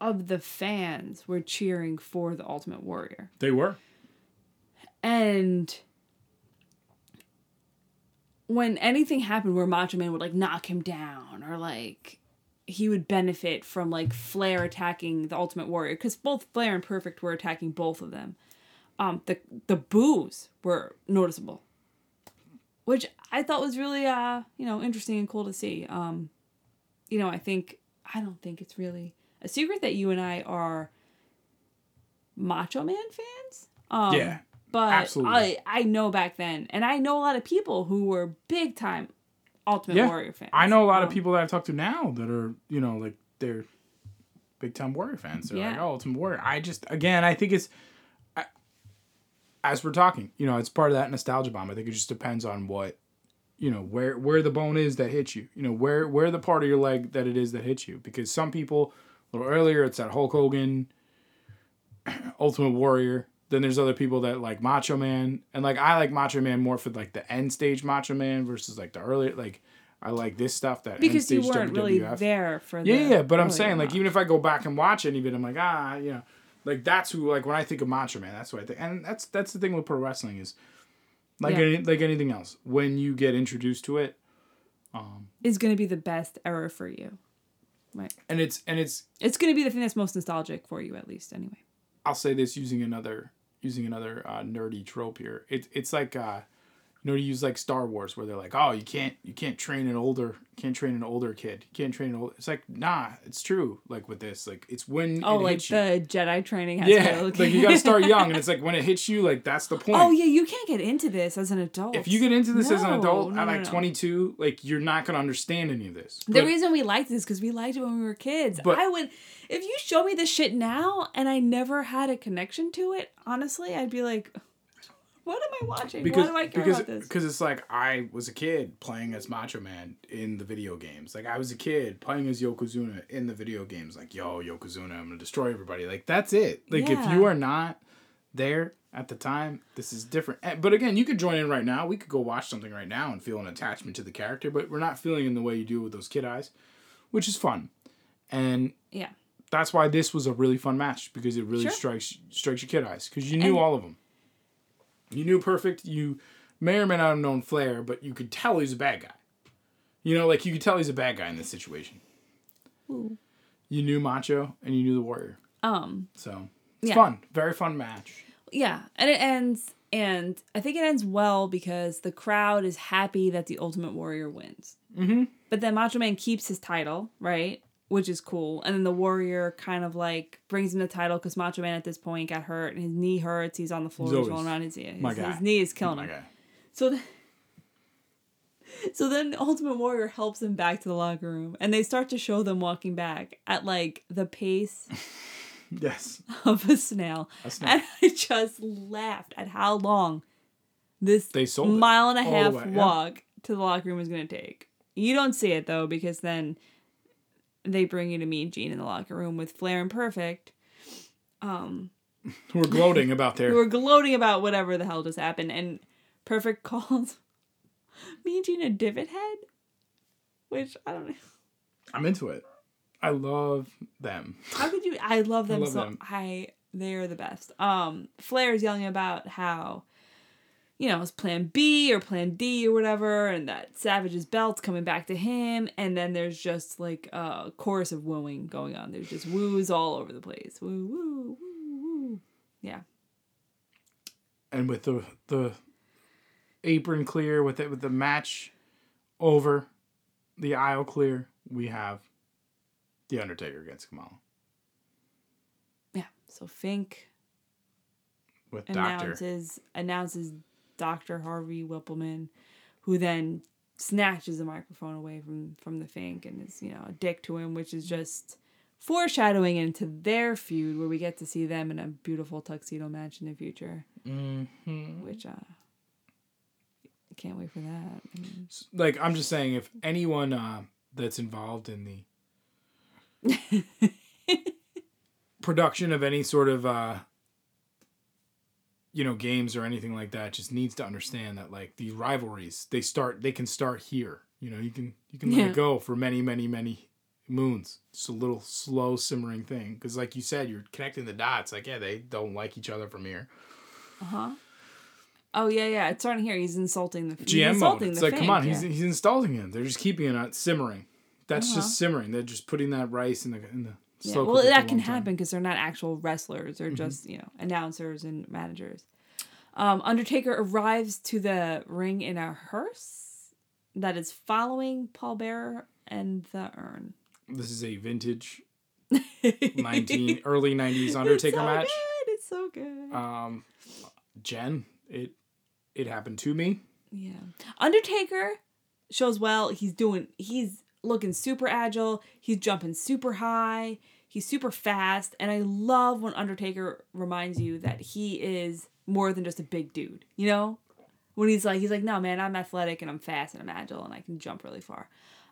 B: of the fans were cheering for the ultimate warrior
A: They were.
B: And when anything happened where Macho Man would like knock him down or like he would benefit from like Flair attacking the Ultimate Warrior because both Flair and Perfect were attacking both of them. Um, the the boos were noticeable, which I thought was really uh you know interesting and cool to see. Um, you know I think I don't think it's really a secret that you and I are Macho Man fans. Um,
A: Yeah,
B: but
A: absolutely.
B: I I know back then, and I know a lot of people who were big time Ultimate
A: Yeah.
B: Warrior fans.
A: I know a lot of
B: Um,
A: people that I've talked to now that are, you know, like they're big time Warrior fans. They're like,
B: Yeah.
A: oh, Ultimate Warrior. I just, again, I think it's, I, as we're talking, you know, it's part of that nostalgia bomb. I think it just depends on what, you know, where where the bone is that hits you. You know, where where the part of your leg that it is that hits you. Because some people, a little earlier, it's that Hulk Hogan, Ultimate Warrior. Then there's other people that like Macho Man, and like I like Macho Man more for like the end stage Macho Man versus like the earlier like I like this stuff that
B: because you weren't really there for the
A: Yeah, yeah, but I'm saying like even if I go back and watch any of it, I'm like ah, you know, like that's who like when I think of Macho Man, that's what I think, and that's that's the thing with pro wrestling is like
B: Yeah.
A: any, like anything else when you get introduced to it,
B: is going to be the best era for you.
A: right and it's and it's
B: It's going to be the thing that's most nostalgic for you, at least anyway.
A: I'll say this using another using another uh, nerdy trope here. It, it's like uh, you know, to use like Star Wars, where they're like, oh, you can't you can't train an older can't train an older kid. You can't train an old. It's like nah, it's true. Like with this, like it's when
B: Oh,
A: it
B: like
A: hits you.
B: the Jedi training has
A: yeah,
B: look-
A: like you gotta start young, and it's like when it hits you, like that's the point.
B: Oh yeah, you can't get into this as an adult.
A: If you get into this as an adult
B: no,
A: at like
B: no.
A: 22, like you're not gonna understand any of this.
B: The reason we liked this because we liked it when we were kids.
A: But-
B: I would, if you show me this shit now and I never had a connection to it, honestly, I'd be like, what am I watching?
A: because
B: Why do I care
A: because
B: about this?
A: because it's like I was a kid playing as Macho Man in the video games. Like I was a kid playing as Yokozuna in the video games. Like yo Yokozuna, I'm gonna destroy everybody. Like that's it. Like if you are not there at the time, this is different. Eh, But again, you could join in right now. We could go watch something right now and feel an attachment to the character. But we're not feeling in the way you do with those kid eyes, which is fun. And
B: Yeah.
A: that's why this was a really fun match because it really
B: Sure.
A: strikes strikes your kid eyes because you knew
B: And-
A: all of them. You knew perfect. You may or may not have known Flair, but you could tell he's a bad guy. You know, like you could tell he's a bad guy in this situation.
B: Ooh.
A: You knew Macho and you knew the Warrior,
B: Um.
A: so it's
B: Yeah.
A: fun. Very fun match.
B: Yeah, and it ends, and I think it ends well because the crowd is happy that the Ultimate Warrior wins.
A: Mm-hmm.
B: But then Macho Man keeps his title, right? Which is cool. And then the Warrior kind of like brings him the title because Macho Man at this point got hurt and his knee hurts. He's on the floor,
A: He's
B: he's rolling around. His, his,
A: my guy.
B: his knee is killing him.
A: Okay.
B: So, th- so then Ultimate Warrior helps them back to the locker room, and they start to show them walking back at like the pace
A: Yes.
B: of a snail.
A: A snail.
B: And I just laughed at how long this
A: They sold
B: mile and a half
A: way, yeah.
B: walk to the locker room is going to take. You don't see it though because then they bring you to Mean Gene in the locker room with Flair and Perfect, Um,
A: Who are gloating about their
B: who are gloating about whatever the hell just happened, and Perfect calls Mean Gene a divot head, which I don't know.
A: I'm into it. I love them.
B: How could you? I love them
A: love
B: so.
A: them.
B: I they are the best. Um, Flair is yelling about how, you know, it's Plan B or Plan D or whatever, and that Savage's belt's coming back to him, and then there's just like a chorus of wooing going on. There's just woos all over the place. Woo woo woo woo. Yeah.
A: And with the the apron clear, with it with the match over, the aisle clear, we have the Undertaker against Kamala
B: Yeah. So Fink
A: with Doctor.
B: announces announces Dr. Harvey Wippleman, who then snatches the microphone away from from the Fink and is you know a dick to him, which is just foreshadowing into their feud where we get to see them in a beautiful tuxedo match in the future,
A: Mm-hmm.
B: which uh, I can't wait for that. I mean,
A: Like I'm just saying, if anyone uh, that's involved in the production of any sort of uh, you know games or anything like that just needs to understand that like these rivalries they start they can start here you know you can you can let
B: Yeah.
A: it go for many many many moons it's a little slow simmering thing because like you said you're connecting the dots like yeah they don't like each other from here
B: uh huh. Oh yeah, yeah. It's starting here. He's insulting the. he's
A: gm mode
B: insulting
A: it's
B: the
A: like come on
B: yeah.
A: he's, he's installing him they're just keeping it on simmering that's
B: Uh-huh.
A: just simmering they're just putting that rice in the in the
B: Yeah, well,
A: cooker for a
B: that can happen because they're not actual wrestlers;
A: Mm-hmm.
B: they're just you know announcers and managers. Um, Undertaker arrives to the ring in a hearse that is following Paul Bearer and the urn.
A: this is a vintage 19 early 90s undertaker
B: it's so
A: match
B: Good. It's so good.
A: um jen it it happened to me
B: yeah, Undertaker shows well. He's doing. He's looking super agile. He's jumping super high. He's super fast, and I love when Undertaker reminds you that he is more than just a big dude. You know, when he's like, he's like, no man, I'm athletic and I'm fast and I'm agile and I can jump really far.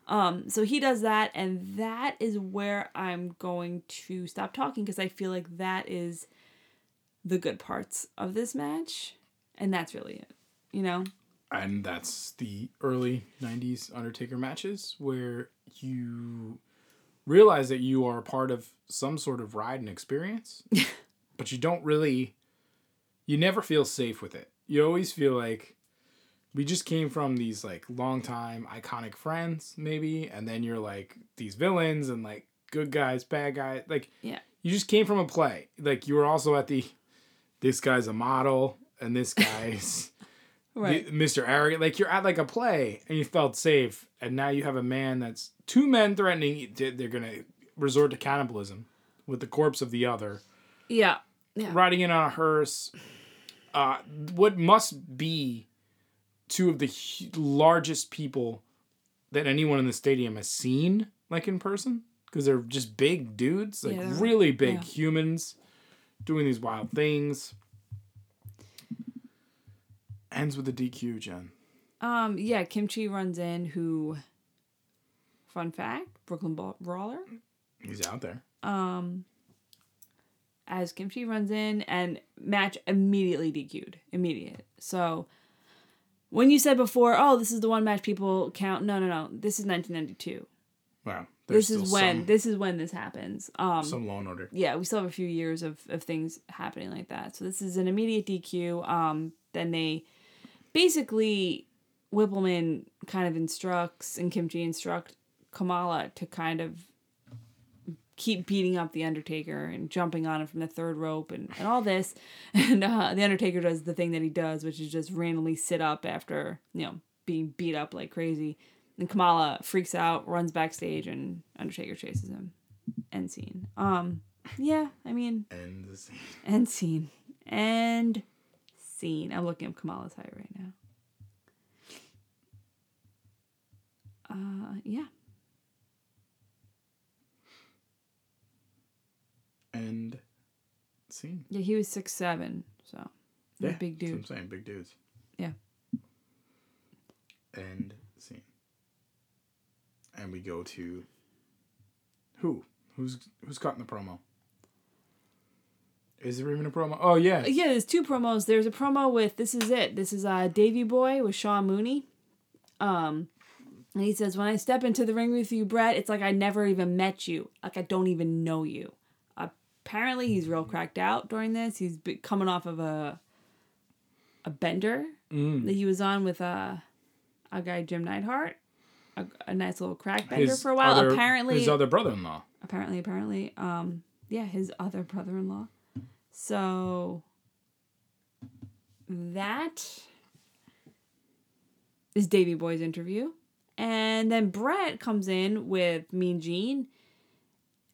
B: Um, so he does that, and that is where I'm going to stop talking because I feel like that is the good parts of this match, and that's really it. You know,
A: and that's the early 90s undertaker matches where you realize that you are part of some sort of ride and experience but you don't really you never feel safe with it you always feel like we just came from these like long time iconic friends maybe and then you're like these villains and like good guys bad guys like
B: Yeah.
A: you just came from a play like you were also at the this guy's a model and this guy's
B: right?
A: Mr. Arrogant. Like you're at like a play and you felt safe, and now you have a man that's two men threatening. They're gonna resort to cannibalism with the corpse of the other,
B: yeah, yeah.
A: riding in on a hearse. Uh, what must be two of the largest people that anyone in the stadium has seen, like in person, because they're just big dudes, like
B: Yeah,
A: really big
B: yeah.
A: humans, doing these wild things. Ends with a DQ, Jen.
B: Um, yeah, Kim Chee runs in. Who? Fun fact: Brooklyn Brawler.
A: He's out there.
B: Um, as Kim Chee runs in and match immediately DQ'd, immediate. So when you said before, oh, this is the one match people count. No, no, no. This is 1992.
A: Wow.
B: This is when
A: some,
B: this is when this happens. Um,
A: some law and order.
B: yeah, we still have a few years of, of things happening like that. So this is an immediate DQ. Um, then they basically Wippleman kind of instructs and Kim Chee instruct Kamala to kind of keep beating up the Undertaker and jumping on him from the third rope and, and all this. And uh, the Undertaker does the thing that he does, which is just randomly sit up after, you know, being beat up like crazy. And Kamala freaks out, runs backstage, and Undertaker chases him. End scene. Um, yeah, I mean,
A: And the scene.
B: end scene. End scene. I'm looking up Kamala's height right now. Uh, yeah.
A: And scene.
B: Yeah, he was six seven, so
A: Yeah,
B: big
A: that's what
B: dude.
A: I'm saying big dudes.
B: Yeah.
A: End scene. And we go to who? Who's who's cutting the promo? Is there even a promo? Oh yeah.
B: Yeah, there's two promos. There's a promo with this is it. This is uh Davey Boy with Sean Mooney. Um and he says, When I step into the ring with you, Bret, it's like I never even met you. Like I don't even know you. Apparently he's real cracked out during this. He's coming off of a a bender
A: Mm.
B: that he was on with uh, a guy Jim Neidhart. A, a nice little crack bender
A: His
B: for a while.
A: other-
B: apparently
A: his other brother-in-law.
B: apparently apparently um yeah his other brother-in-law so that is davey boy's interview and then bret comes in with mean gene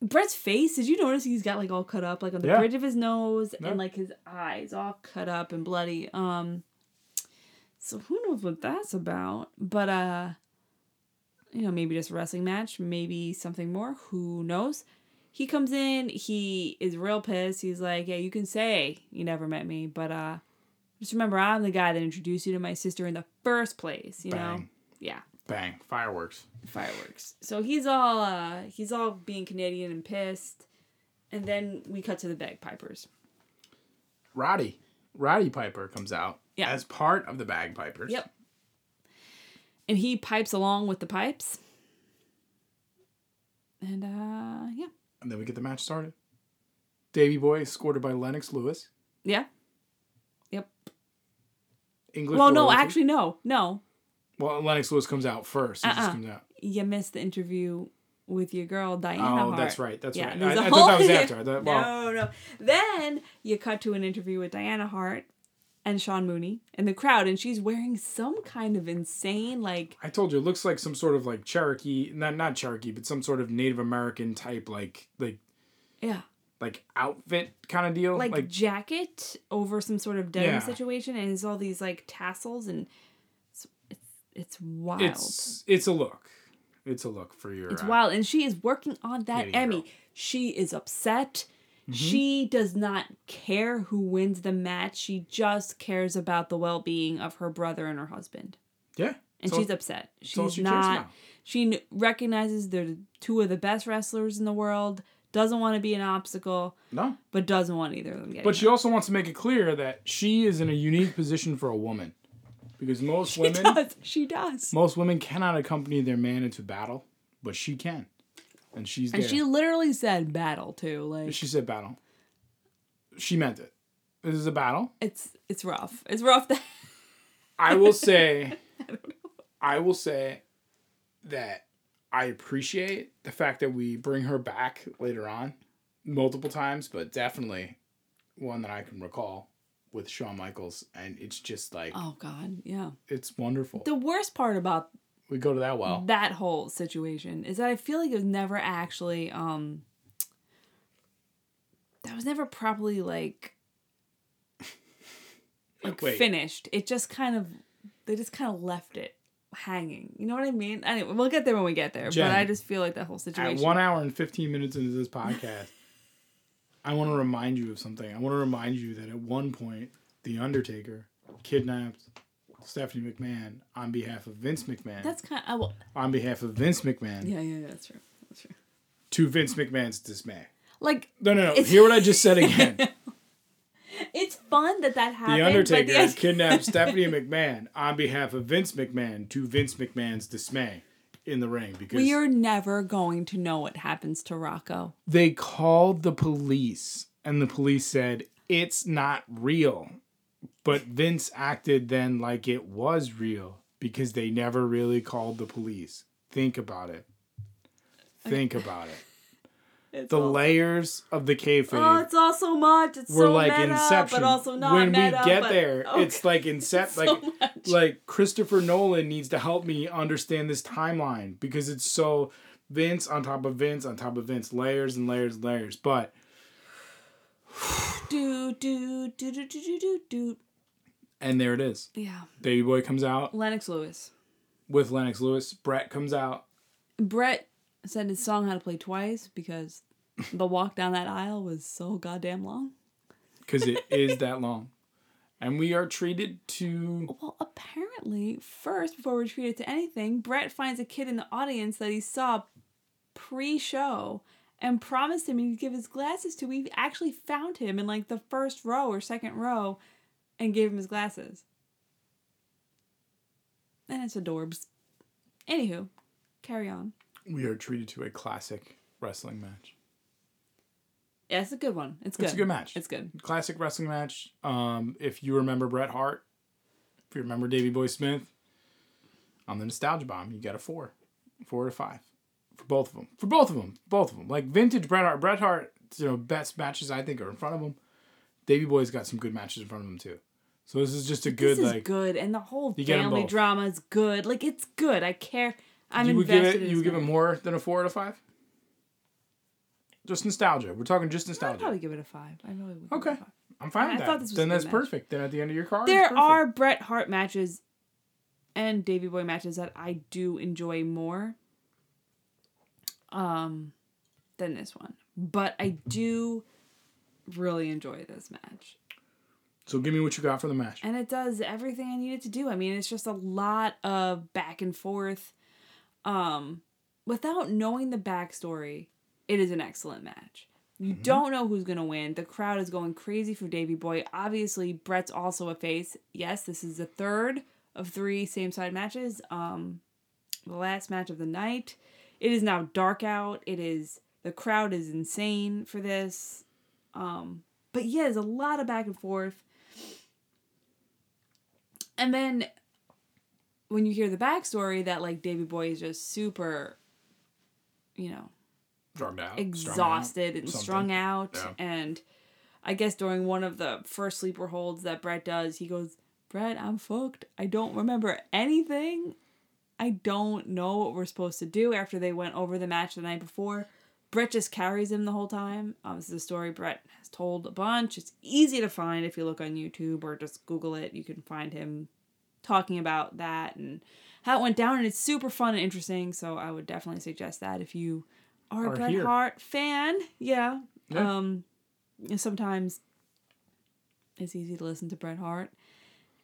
B: bret's face did you notice he's got like all cut up like on the
A: Yeah.
B: bridge of his nose
A: Yeah.
B: and like his eyes all cut up and bloody um so who knows what that's about but uh you know, maybe just a wrestling match, maybe something more. Who knows? He comes in, he is real pissed. He's like, Yeah, you can say you never met me, but uh just remember I'm the guy that introduced you to my sister in the first place, you know? Yeah.
A: Bang. Fireworks.
B: Fireworks. So he's all uh he's all being Canadian and pissed. And then we cut to the bagpipers.
A: Roddy. Roddy Piper comes out
B: Yeah.
A: as part of the Bagpipers.
B: Yep. And he pipes along with the pipes. And uh yeah.
A: And then we get the match started. Davey Boy escorted by Lennox Lewis.
B: Yeah. Yep.
A: English.
B: Well, no, actually, no, no.
A: Well, Lennox Lewis comes out first. He just
B: Uh-uh.
A: comes out.
B: You missed the interview with your girl Diana.
A: Oh,
B: Hart.
A: that's right. That's right.
B: there's
A: I, I thought that was after. Thought, well,
B: no, no. Then you cut to an interview with Diana Hart and Sean Mooney in the crowd, and she's wearing some kind of insane, like,
A: I told you, it looks like some sort of like Cherokee, not not Cherokee, but some sort of Native American type, like like
B: yeah,
A: like outfit kind of deal.
B: like,
A: Like,
B: jacket over some sort of denim
A: Yeah.
B: situation, and it's all these like tassels, and it's it's, it's wild.
A: it's it's a look. It's a look for your.
B: It's
A: uh,
B: wild. And she is working on that Emmy.
A: girl.
B: She is upset. Mm-hmm. She does not care who wins the match. She just cares about the well being of her brother and her husband.
A: Yeah.
B: And
A: So-
B: she's upset. She's
A: she
B: not. She recognizes they're two of the best wrestlers in the world. Doesn't want to be an obstacle,
A: no.
B: but doesn't want either of them getting.
A: But she also wants to make it clear that she is in a unique position for a woman, because most
B: she
A: women
B: does. She does.
A: most women cannot accompany their man into battle, but she can, and she's there.
B: And
A: there.
B: she literally said battle too. Like
A: She said battle. She meant it. This is a battle.
B: it's it's rough. It's rough. That
A: I will say, I, will say that I appreciate the fact that we bring her back later on, multiple times, but definitely one that I can recall with Shawn Michaels, and it's just like
B: oh god, yeah.
A: it's wonderful.
B: The worst part about
A: We go to that well.
B: that whole situation is that I feel like it was never actually um that was never properly like like
A: Wait.
B: finished. It just kind of they just kind of left it hanging. You know what I mean? Anyway, we'll get there when we get there.
A: Jen,
B: but I just feel like that whole
A: At
B: situation.
A: one hour and fifteen minutes into this podcast, I want to remind you of something. I want to remind you that at one point, the Undertaker kidnapped Stephanie McMahon on behalf of Vince McMahon.
B: That's kind of well,
A: on behalf of Vince McMahon
B: yeah, yeah, that's true. That's true.
A: to Vince McMahon's dismay.
B: Like
A: No, no, no. Hear what I just said again.
B: it's fun that that happened.
A: the Undertaker
B: but the,
A: kidnapped Stephanie McMahon on behalf of Vince McMahon to Vince McMahon's dismay in the ring because
B: we are never going to know what happens to Rocco.
A: they called the police and the police said it's not real. But Vince acted then like it was real because they never really called the police. Think about it. Think okay. about it.
B: It's
A: the layers of the cave.
B: Oh, it's all so much. It's
A: we're
B: so
A: like
B: meta,
A: Inception.
B: But also not
A: when
B: meta,
A: we get
B: but,
A: there,
B: okay.
A: it's like
B: Inception.
A: Like,
B: so
A: like Christopher Nolan needs to help me understand this timeline because it's so Vince on top of Vince on top of Vince, layers and layers and layers. But
B: do do do do do do do
A: and there it is.
B: Yeah,
A: Davey Boy comes out
B: Lennox Lewis.
A: with Lennox Lewis. Bret comes out.
B: Bret said his song had to play twice because the walk down that aisle was so goddamn long.
A: because it is that long. And we are treated to.
B: Well, apparently, first, before we're treated to anything, Bret finds a kid in the audience that he saw pre show and promised him he'd give his glasses to. We actually found him in like the first row or second row and gave him his glasses. And it's adorbs. Anywho, carry on.
A: We are treated to a classic wrestling match.
B: Yeah, it's a good one. It's good.
A: It's a good match.
B: It's good.
A: Classic wrestling match. Um, if you remember Bret Hart, if you remember Davey Boy Smith, on the nostalgia bomb, you got a four, four to five, for both of them. For both of them, both of them. Like vintage Bret Hart. Bret Hart, you know, best matches I think are in front of him. Davey Boy's got some good matches in front of him too. So this is just a good
B: this is
A: like.
B: good, and the whole
A: You get 'em
B: family
A: both.
B: drama is good. Like it's good. I care. I'm
A: you would give
B: invested.
A: it.
B: in
A: You would give it more than a four out of five. Just nostalgia. We're talking just nostalgia.
B: I'd
A: nostalgia.
B: probably give it a five. I really would. give it a
A: Okay.
B: five.
A: I'm fine
B: I-
A: with
B: I
A: that.
B: thought this was
A: then
B: a good
A: that's
B: match.
A: perfect. Then at the end of your card,
B: There
A: perfect.
B: are Bret Hart matches and Davey Boy matches that I do enjoy more um than this one. But I do really enjoy this match.
A: So give me what you got for the match.
B: And it does everything I needed to do. I mean, it's just a lot of back and forth. Um without knowing the backstory, it is an excellent match. You don't know who's gonna win. The crowd is going crazy for Davey Boy. Obviously, Bret's also a face. Yes, this is the third of three same side matches. Um, the last match of the night. It is now dark out. It is the crowd is insane for this. Um, but yeah, there's a lot of back and forth. And then when you hear the backstory that like Davey Boy is just super, you know,
A: Drugged out.
B: exhausted and
A: something.
B: strung out.
A: Yeah.
B: And I guess during one of the first sleeper holds that Bret does, he goes, Bret, I'm fucked. I don't remember anything. I don't know what we're supposed to do after they went over the match the night before. Bret just carries him the whole time. Um, this is a story Bret told a bunch. It's easy to find if you look on YouTube or just Google it. You can find him talking about that and how it went down. And it's super fun and interesting. So I would definitely suggest that if you are a Bret. Hart fan. Yeah.
A: Yeah.
B: Um, sometimes it's easy to listen to Bret Hart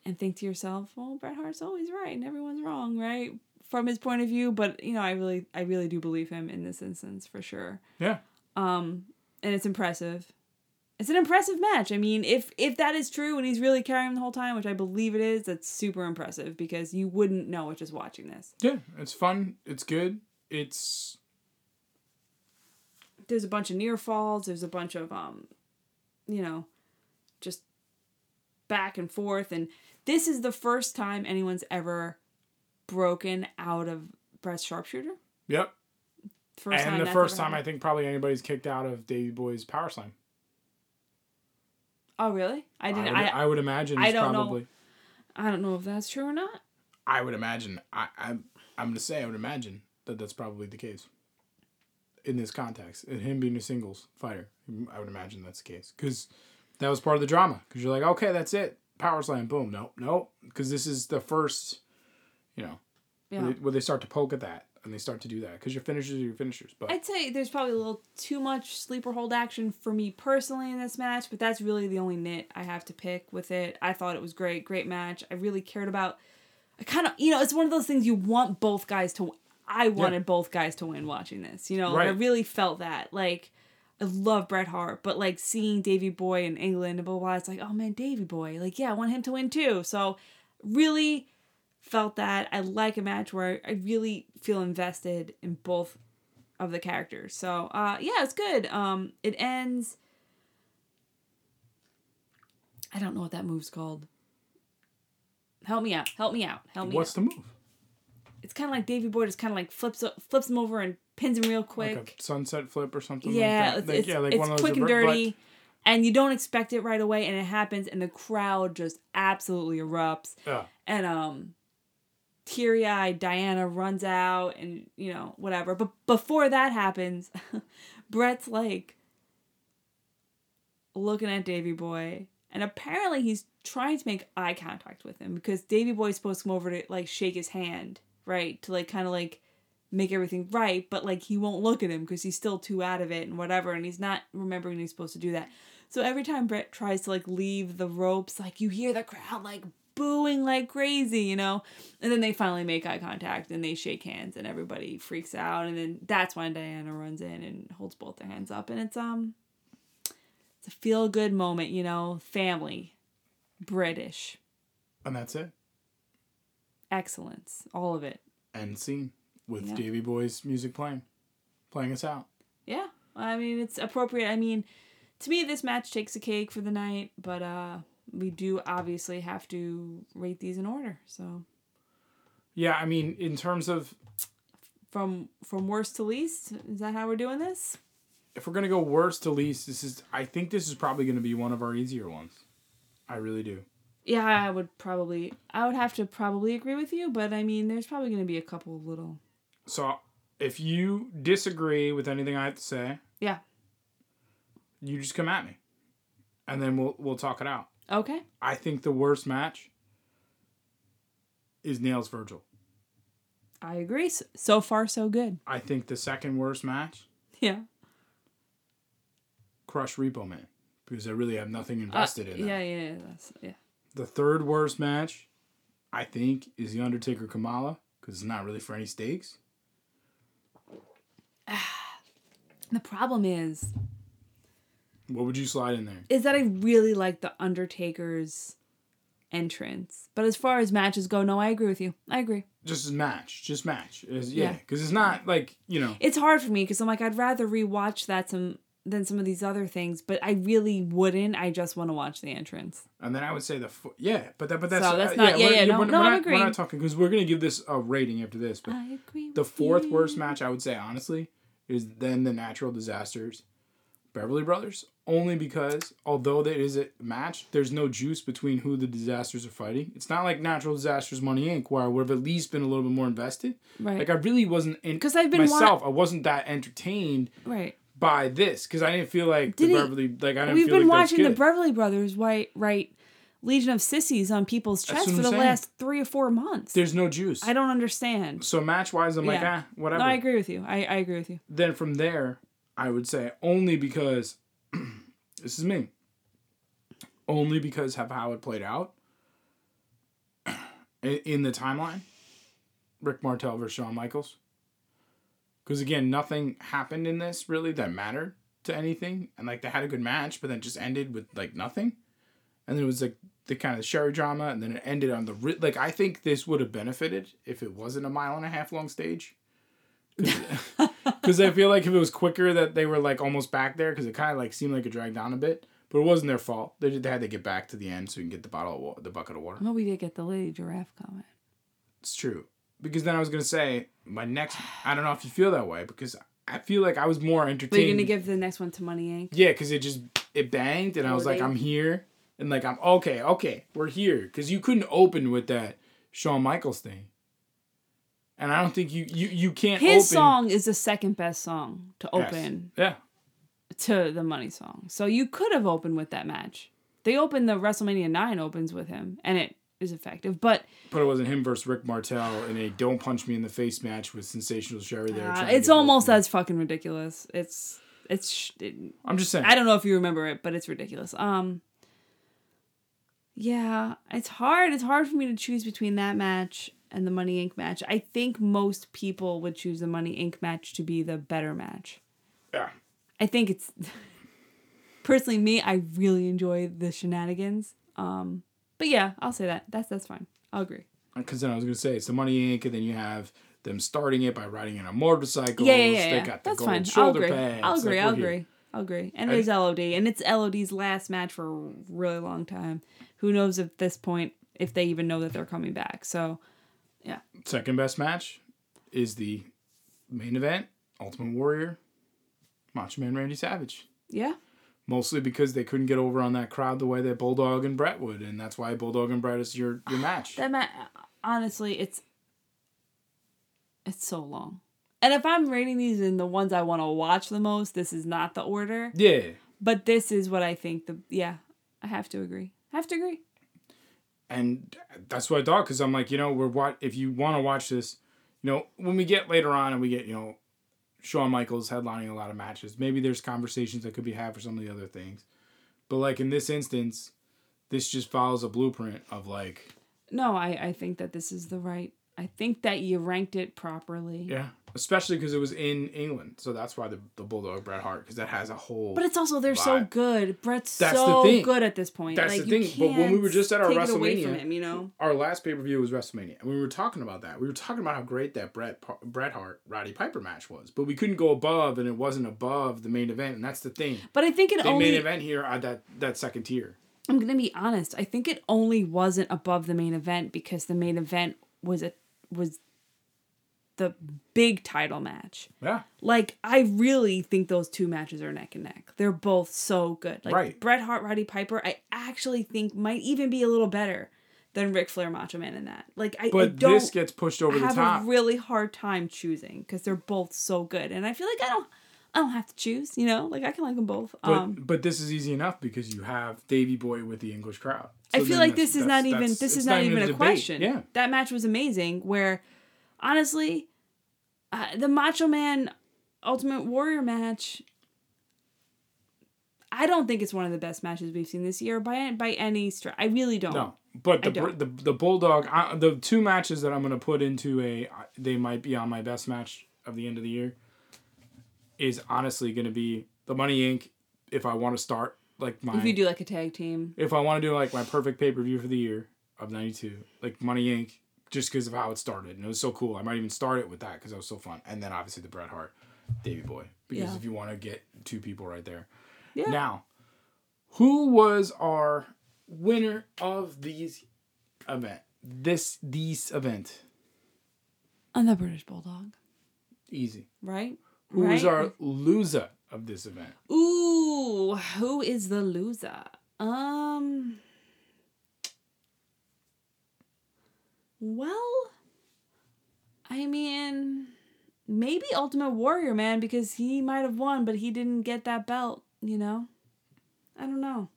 B: and think to yourself, well, Bret Hart's always right and everyone's wrong, right? From his point of view, but you know, I really, I really do believe him in this instance for sure.
A: Yeah.
B: Um, and it's impressive. It's an impressive match. I mean, if if that is true and he's really carrying him the whole time, which I believe it is, that's super impressive because you wouldn't know it just watching this.
A: Yeah. It's fun. It's good. It's
B: There's a bunch of near falls. There's a bunch of um, you know, just back and forth. And this is the first time anyone's ever broken out of Bret's sharpshooter.
A: yep.
B: First
A: and the first time I think probably anybody's kicked out of Davey Boy's power slam.
B: Oh really? I
A: I
B: didn't.
A: would,
B: I,
A: I, would imagine.
B: I don't know.
A: probably.
B: I don't know if that's true or not.
A: I would imagine. I, I'm. I'm gonna say I would imagine that that's probably the case. In this context, and him being a singles fighter, mm, I would imagine that's the case because that was part of the drama. Because you're like, okay, that's it, power slam, boom, nope, nope. Because this is the first, you know,
B: Yeah.
A: where, they, where they start to poke at that and they start to do that because your finishers are your finishers. But
B: I'd say there's probably a little too much sleeper hold action for me personally in this match, but that's really the only nit I have to pick with it. I thought it was great, great match. I really cared about. I kind of, you know, it's one of those things you want both guys to. I wanted both guys to win watching this. You know, like, I really felt that. Like, I love Bret Hart, but like seeing Davey Boy in England and blah, blah, blah, it's like, oh man, Davey Boy. Like, yeah, I want him to win too. So, really felt that. I like a match where I really feel invested in both of the characters. So uh yeah, it's good. Um it ends I don't know what that move's called. Help me out. Help me out. Help me
A: what's
B: out.
A: the move?
B: It's kind of like Davey Boy just kind of like flips flips him over and pins him real quick.
A: Like a sunset flip or something.
B: yeah,
A: like
B: it's,
A: that. Like,
B: it's,
A: yeah, like
B: it's
A: one of those
B: quick and
A: revert- but-
B: dirty. And you don't expect it right away, and it happens, and the crowd just absolutely erupts.
A: Yeah.
B: and um teary-eyed diana runs out and you know whatever. But before that happens bret's like looking at davey boy and apparently he's trying to make eye contact with him because davey boy's supposed to come over to like shake his hand right to like kind of like make everything right but like he won't look at him because he's still too out of it and whatever and he's not remembering he's supposed to do that. So every time Bret tries to like leave the ropes, like you hear the crowd like booing like crazy, you know? And then they finally make eye contact and they shake hands and everybody freaks out and then that's when Diana runs in and holds both their hands up and it's um it's a feel good moment, you know, family, British,
A: And that's it.
B: excellence, all of it.
A: End scene with
B: Yeah.
A: Davey Boy's music playing, playing us out.
B: Yeah. I mean, it's appropriate. I mean, to me this match takes a cake for the night, but uh we do obviously have to rate these in order. So,
A: Yeah, I mean, in terms of
B: from from worst to least, is that how we're doing this?
A: if we're gonna go worst to least, this is I think this is probably gonna be one of our easier ones. I really do.
B: Yeah, I would probably I would have to probably agree with you, but I mean, there's probably going to be a couple of little
A: So if you disagree with anything I have to say,
B: Yeah.
A: you just come at me, and then we'll we'll talk it out.
B: Okay.
A: I think the worst match is Nailz Virgil.
B: I agree. So, far so good.
A: I think the second worst match,
B: Yeah.
A: Crush Repo Man, because I really have nothing
B: Uh,
A: invested in
B: yeah,
A: that.
B: yeah, yeah, that's, yeah.
A: The third worst match, I think, is the Undertaker Kamala, because it's not really for any stakes.
B: The problem is
A: What would you slide in there?
B: is that I really like the Undertaker's entrance. But as far as matches go, no, I agree with you. I agree.
A: Just as match, just match. Is yeah,
B: Yeah.
A: because it's not like you know.
B: It's hard for me because I'm like I'd rather rewatch that some than some of these other things, but I really wouldn't. I just want to watch the entrance.
A: And then I would say the fo- yeah, but that but that's
B: So that's
A: uh,
B: not- yeah,
A: we're-
B: yeah, no,
A: we're,
B: no,
A: we're not. We're not talking because we're gonna give this a rating after this. But
B: I agree.
A: the fourth
B: you.
A: worst match I would say honestly is then the Natural Disasters, Beverly Brothers. Only because although there is a match, there's no juice between who the disasters are fighting. It's not like Natural Disasters Money Inc. where I would have at least been a little bit more invested.
B: Right.
A: Like I really wasn't in
B: 'Cause I've been wa-
A: myself. I wasn't that entertained
B: right.
A: by this because I didn't feel like
B: Did
A: the Beverly. Like I didn't.
B: We've been
A: like
B: watching the. Beverly Brothers right right Legion of Sissies on people's chests for the
A: saying.
B: last three or four months.
A: There's no juice.
B: I don't understand.
A: so match wise, I'm like
B: Yeah.
A: ah whatever.
B: No, I agree with you. I, I agree with you.
A: then from there, I would say only because this is me. Only because of how it played out in, the timeline. Rick Martel versus Shawn Michaels. Because again, nothing happened in this really that mattered to anything, and like they had a good match, but then just ended with like nothing. And then it was like the kind of sherri drama, and then it ended on the ri- like. I think this would have benefited if it wasn't a mile and a half long stage. Because I feel like if it was quicker, that they were like almost back there, because it kind of like seemed like it dragged on a bit. But it wasn't their fault. They, did, they had to get back to the end so we can get the bottle of water, the bucket of water.
B: Well, we did get the lady giraffe comment.
A: It's true. Because then I was gonna say my next. I don't know if you feel that way because I feel like I was more entertained.
B: But you're gonna give the next one to Money Inc.
A: Yeah, because it just it banged, and I was like, I'm here, and like I'm okay, okay, we're here, because you couldn't open with that Shawn Michaels thing, and I don't think you you you can't.
B: His
A: open,
B: song is the second best song to
A: Yes.
B: open
A: Yeah,
B: to the Money song. So you could have opened with that match. They opened the WrestleMania nine opens with him, and it is effective. But
A: but it wasn't him versus Rick Martel in a "Don't Punch Me in the Face" match with Sensational Sherri there.
B: uh, it's almost as fucking ridiculous. It's it's. It,
A: I'm just saying.
B: I don't know if you remember it, but it's ridiculous. Um. Yeah, it's hard. It's hard for me to choose between that match and the Money Inc. match. I think most people would choose the Money Inc. match to be the better match.
A: yeah,
B: I think it's personally me. I really enjoy the shenanigans. Um, but yeah, I'll say that. That's that's fine. I'll agree.
A: because then I was gonna say it's the Money Inc. and then you have them starting it by riding in a motorcycle.
B: Yeah, yeah, yeah.
A: They got the
B: That's
A: gold
B: fine. I'll agree.
A: pads.
B: I'll agree.
A: we're
B: I'll
A: here.
B: agree. I'll agree. And
A: And-
B: it is LOD, and it's LOD's last match for a really long time. Who knows at this point if they even know that they're coming back? So
A: Second best match is the main event, Ultimate Warrior, Macho Man Randy Savage.
B: yeah,
A: Mostly because they couldn't get over on that crowd the way that Bulldog and Bret would, and that's why Bulldog and Bret is your your match.
B: that match. Honestly, it's it's so long. And if I'm rating these in the ones I want to watch the most, this is not the order.
A: yeah,
B: But this is what I think. The yeah, I have to agree. I have to agree.
A: And that's what I thought because I'm like, you know, we're what if you want to watch this, you know, when we get later on and we get you know, Shawn Michaels headlining a lot of matches, maybe there's conversations that could be had for some of the other things, But like in this instance, this just follows a blueprint of like
B: No, I, I think that this is the right. I think that you ranked it properly.
A: yeah, especially because it was in England, so that's why the the bulldog Bret Hart because that has a whole.
B: But it's also they're so good. Bret's
A: That's
B: so good at this point.
A: That's
B: like,
A: the thing. But when we were just at our
B: take it away from
A: WrestleMania-
B: him, you know.
A: our last pay per view was WrestleMania, and we were talking about that. We were talking about how great that Bret Bret Hart Roddy Piper match was, but we couldn't go above, and it wasn't above the main event, and that's the thing.
B: But I think it
A: The
B: only.
A: main event here at that that second tier.
B: I'm gonna be honest. I think it only wasn't above the main event because the main event was a was the big title match.
A: Yeah,
B: Like I really think those two matches are neck and neck. They're both so good. Like
A: Right.
B: Bret Hart, Roddy Piper, I actually think might even be a little better than Ric Flair, Macho Man in that. Like I, I
A: but
B: don't
A: this gets pushed over the top.
B: have a really hard time choosing because they're both so good, and I feel like I don't, I don't have to choose. You know, like I can like them both.
A: but
B: um,
A: but this is easy enough because you have Davey Boy with the English crowd.
B: I feel like this is not even this is not, even a
A: debate.
B: question.
A: Yeah,
B: that match was amazing. Where honestly, uh, the Macho Man Ultimate Warrior match. I don't think it's one of the best matches we've seen this year by by any stretch. I really don't.
A: no. But the, the the bulldog, I, the two matches that I'm gonna put into a, they might be on my best match of the end of the year. Is honestly gonna be the Money Inc. If I want to start like my
B: If you do like a tag team,
A: if I want to do like my perfect pay per view for the year of '92, like Money Inc. Just because of how it started, and it was so cool. I might even start it with that because it was so fun, and then obviously the Bret Hart, Davey Boy, because
B: Yeah.
A: if you want to get two people right there.
B: Yeah.
A: Now, who was our winner of these event? This these event
B: on the British Bulldog,
A: easy.
B: right?
A: Who
B: right?
A: was our loser of this event?
B: Ooh, who is the loser? Um. Well, I mean, maybe Ultimate Warrior, man, because he might have won, but he didn't get that belt, you know? I don't know.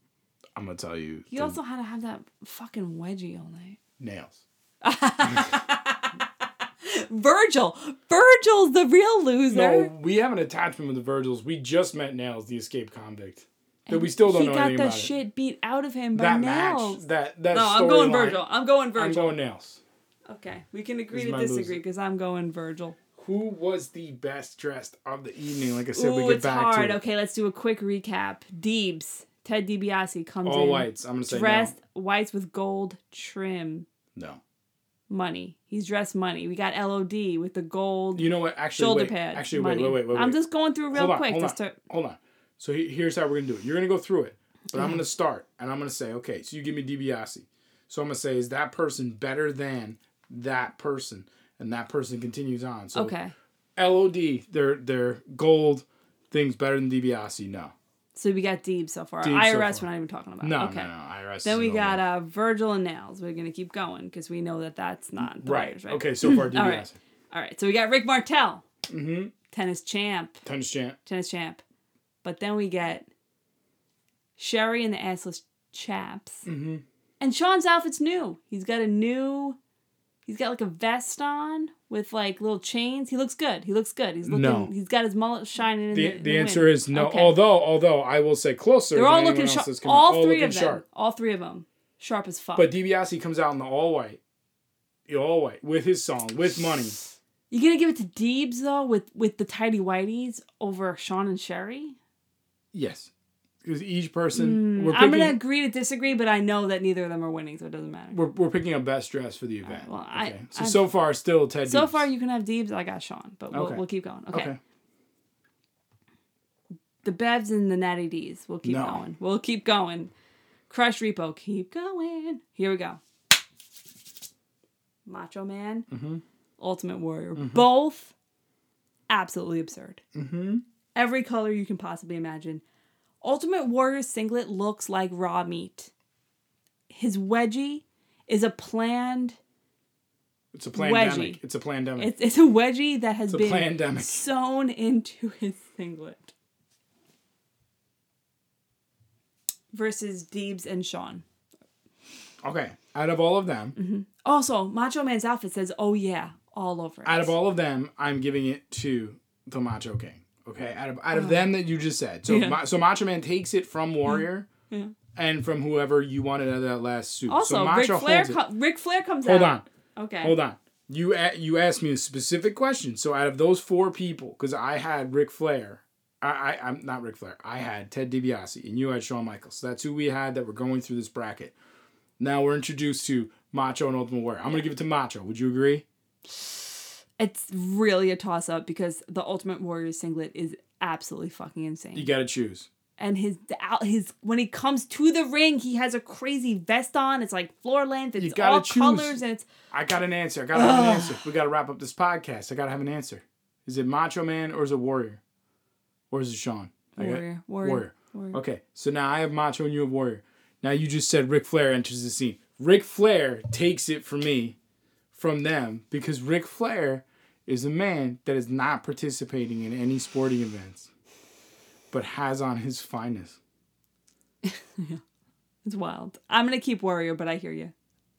A: I'm gonna tell you.
B: He
A: the
B: also had to have that fucking wedgie all night.
A: nailz.
B: Virgil! Virgil's the real loser.
A: No, we have an attachment with the Virgils. We just met Nailz, the escaped convict. That we still don't
B: he
A: know
B: got
A: anything
B: the
A: about it.
B: shit beat out of him by
A: That
B: nailz.
A: match, that that
B: no, I'm going
A: storyline,
B: Virgil. I'm going Virgil.
A: I'm going Nailz.
B: Okay, we can agree to
A: my
B: disagree because I'm going Virgil.
A: Who was the best dressed of the evening? Like I said, we get
B: it's
A: back
B: hard.
A: to it.
B: Okay, let's do a quick recap. Deebs, Ted DiBiase comes
A: all
B: in
A: whites. I'm gonna say
B: dressed whites with gold trim.
A: no.
B: Money. He's dressed money. We got LOD with the gold
A: You know what? Actually,
B: shoulder
A: wait.
B: pads.
A: Actually,
B: money.
A: wait, wait, wait, wait.
B: I'm just going through real
A: hold on,
B: quick.
A: hold on,
B: to,
A: hold on. So he- here's how we're gonna do it. You're gonna go through it, but I'm gonna start and I'm gonna say, okay, so you give me DiBiase. So I'm gonna say, is that person better than that person? And that person continues on. So
B: okay.
A: LOD, their their gold things better than DiBiase. No,
B: So we got Deebs so far.
A: Deebs so
B: IRS
A: far.
B: we're not even talking about.
A: no,
B: okay.
A: no, no. IRS.
B: Then we got uh, Virgil and Nailz. We're gonna keep going because we know that that's not
A: right.
B: winners, right.
A: Okay, so far DiBiase.
B: All right. All right. So we got Rick Martel,
A: Mm-hmm.
B: tennis champ,
A: Tennis champ.
B: tennis champ. But then we get Sherri and the assless chaps.
A: Mm-hmm.
B: And Shawn's outfit's new. He's got a new. He's got like a vest on with like little chains. He looks good. He looks good. He's looking.
A: No.
B: He's got his mullet shining in
A: The,
B: the.
A: the
B: wind.
A: answer is no.
B: Okay.
A: Although although I will say closer.
B: they're all looking sharp.
A: out.
B: All three of them.
A: sharp.
B: All three of them. Sharp as fuck.
A: But DiBiase comes out in the all white, the all white with his song with money.
B: you gonna give it to Deebs though with with the tidy whiteys over Shawn and Sherri?
A: Yes, because each person we're
B: Mm, I'm
A: picking,
B: gonna agree to disagree, but I know that neither of them are winning, so it doesn't matter.
A: we're, we're picking a best dress for the event.
B: well, I-
A: so
B: I'm-
A: so far still Ted.
B: So
A: Deebs.
B: far, you can have Deebs. I got Shawn, but we'll,
A: Okay.
B: we'll keep going. Okay.
A: okay.
B: The Bevs and the Natty D's. We'll keep
A: No.
B: going. We'll keep going. Crush Repo. Keep going. Here we go. Macho Man.
A: Mm-hmm.
B: Ultimate Warrior. Both absolutely absurd.
A: Mm-hmm.
B: Every color you can possibly imagine. Ultimate Warrior singlet looks like raw meat. His wedgie is a planned.
A: It's a pandemic.
B: Wedgie.
A: It's a pandemic.
B: It's, it's a wedgie that has been
A: plandemic.
B: sewn into his singlet. Versus Deebs and Shawn.
A: okay. Out of all of them,
B: Mm-hmm. Also, Macho Man's outfit says, "Oh yeah," all over it.
A: out of all of them, I'm giving it to the Macho King. Okay. Out of out of them that you just said, so
B: Yeah.
A: Ma- so Macho Man takes it from mm-hmm. Warrior
B: Yeah.
A: and from whoever you wanted out of that last suit.
B: Also,
A: so
B: Ric
A: Macho
B: Flair,
A: holds it.
B: co- Ric Flair comes out.
A: Hold
B: out.
A: on.
B: Okay.
A: Hold on. You a- you asked me a specific question. So out of those four people, because I had Ric Flair, I, I I'm not Ric Flair. I had Ted DiBiase, and you had Shawn Michaels. So that's who we had that were going through this bracket. Now we're introduced to Macho and Ultimate Warrior. I'm gonna give it to Macho. Would you agree?
B: It's really a toss up because the Ultimate Warrior singlet is absolutely fucking insane.
A: You gotta choose.
B: and his out his when he comes to the ring, he has a crazy vest on. It's like floor length. It's all
A: choose.
B: colors, and it's
A: I got an answer. I gotta have an answer. We gotta wrap up this podcast. I gotta have an answer. Is it Macho Man or is it Warrior? Or is it Shawn? Got-
B: warrior, warrior,
A: Warrior.
B: warrior.
A: Okay, so now I have Macho and you have Warrior. Now you just said Ric Flair enters the scene. Ric Flair takes it from me, from them, because Ric Flair is a man that is not participating in any sporting events, but has on his finest.
B: It's wild. I'm gonna keep warrior, but I hear you.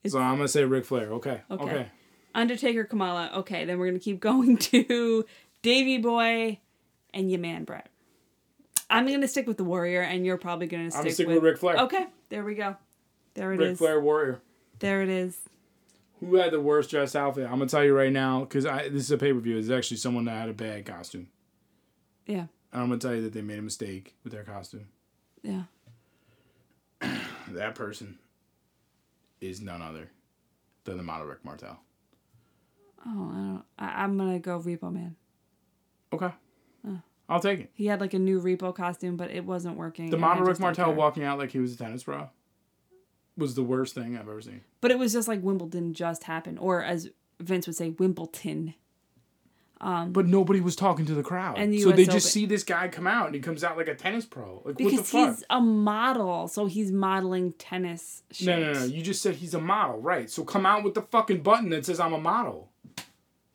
A: So I'm gonna say Ric Flair. Okay.
B: Okay.
A: Okay.
B: Undertaker, Kamala. Okay, then we're gonna keep going to Davey Boy and your man Bret. I'm gonna stick with the warrior, and you're probably gonna stick,
A: I'm gonna stick
B: with,
A: with Ric Flair.
B: Okay, there we go. There it is.
A: Ric Flair Warrior.
B: There it is.
A: Who had the worst dressed outfit? I'm gonna tell you right now because I this is a pay per view. It's actually someone that had a bad costume.
B: Yeah,
A: And I'm gonna tell you that they made a mistake with their costume.
B: yeah.
A: That person is none other than the model Rick Martel.
B: Oh, I don't. I, I'm gonna go Repo Man.
A: Okay. I'll take it.
B: He had like a new Repo costume, but it wasn't working.
A: The model Rick Martel walking out like he was a tennis pro was the worst thing I've ever seen.
B: But it was just like Wimbledon just happened, or as Vince would say, Wimbledon.
A: Um, But nobody was talking to the crowd.
B: And the
A: so they
B: US
A: just see this guy come out and he comes out like a tennis pro. Like what the
B: Because
A: fuck?
B: he's a model, so he's modeling tennis. Shit.
A: No, no, no. You just said he's a model, right? So come out with the fucking button that says I'm a model.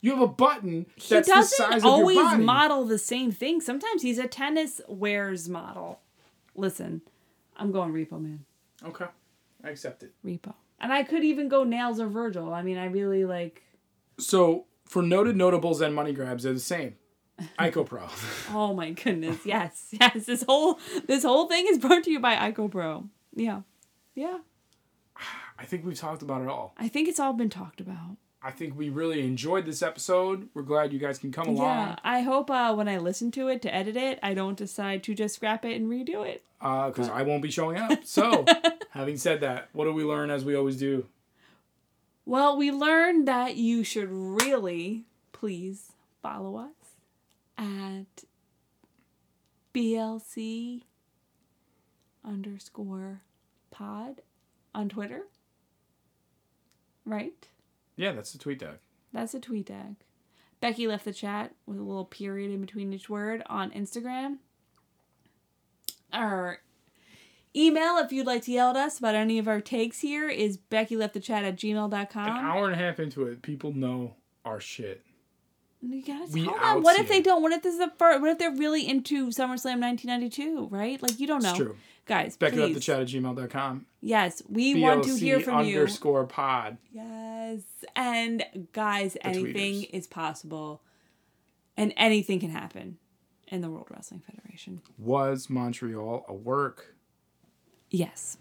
A: You have a button
B: He
A: that's the
B: doesn't
A: size
B: always
A: of your body.
B: model the same thing. Sometimes he's a tennis wears model. Listen, I'm going Repo Man.
A: okay, I accept it.
B: Repo. And I could even go Nailz or Virgil. I mean, I really like.
A: So for noted notables and money grabs, they're the same. Icopro.
B: Oh my goodness! Yes, yes. This whole this whole thing is brought to you by Icopro. Yeah, yeah.
A: I think we've talked about it all.
B: I think it's all been talked about.
A: I think we really enjoyed this episode. We're glad you guys can come along.
B: Yeah, I hope uh, when I listen to it to edit it, I don't decide to just scrap it and redo it.
A: because I won't be showing up. So, having said that, what do we learn as we always do?
B: Well, we learned that you should really please follow us at BLC underscore pod on Twitter. Right?
A: Yeah, that's the tweet tag.
B: That's a tweet tag. Becky left the chat with a little period in between each word on Instagram. Our email, if you'd like to yell at us about any of our takes here, is Becky left the chat at
A: An
B: gmail.com.
A: hour and a half into it, people know our shit.
B: You gotta
A: We
B: tell them. What if they don't? What if this is the first? What if they're really into SummerSlam 1992? Right? Like you don't know,
A: It's true.
B: Guys.
A: Becky
B: please.
A: left the chat at gmail.com.
B: Yes, we want to hear from you.
A: underscore pod.
B: Yes. And guys, anything
A: tweeters.
B: is possible. And anything can happen in the World Wrestling Federation.
A: Was Montreal a work?
B: Yes.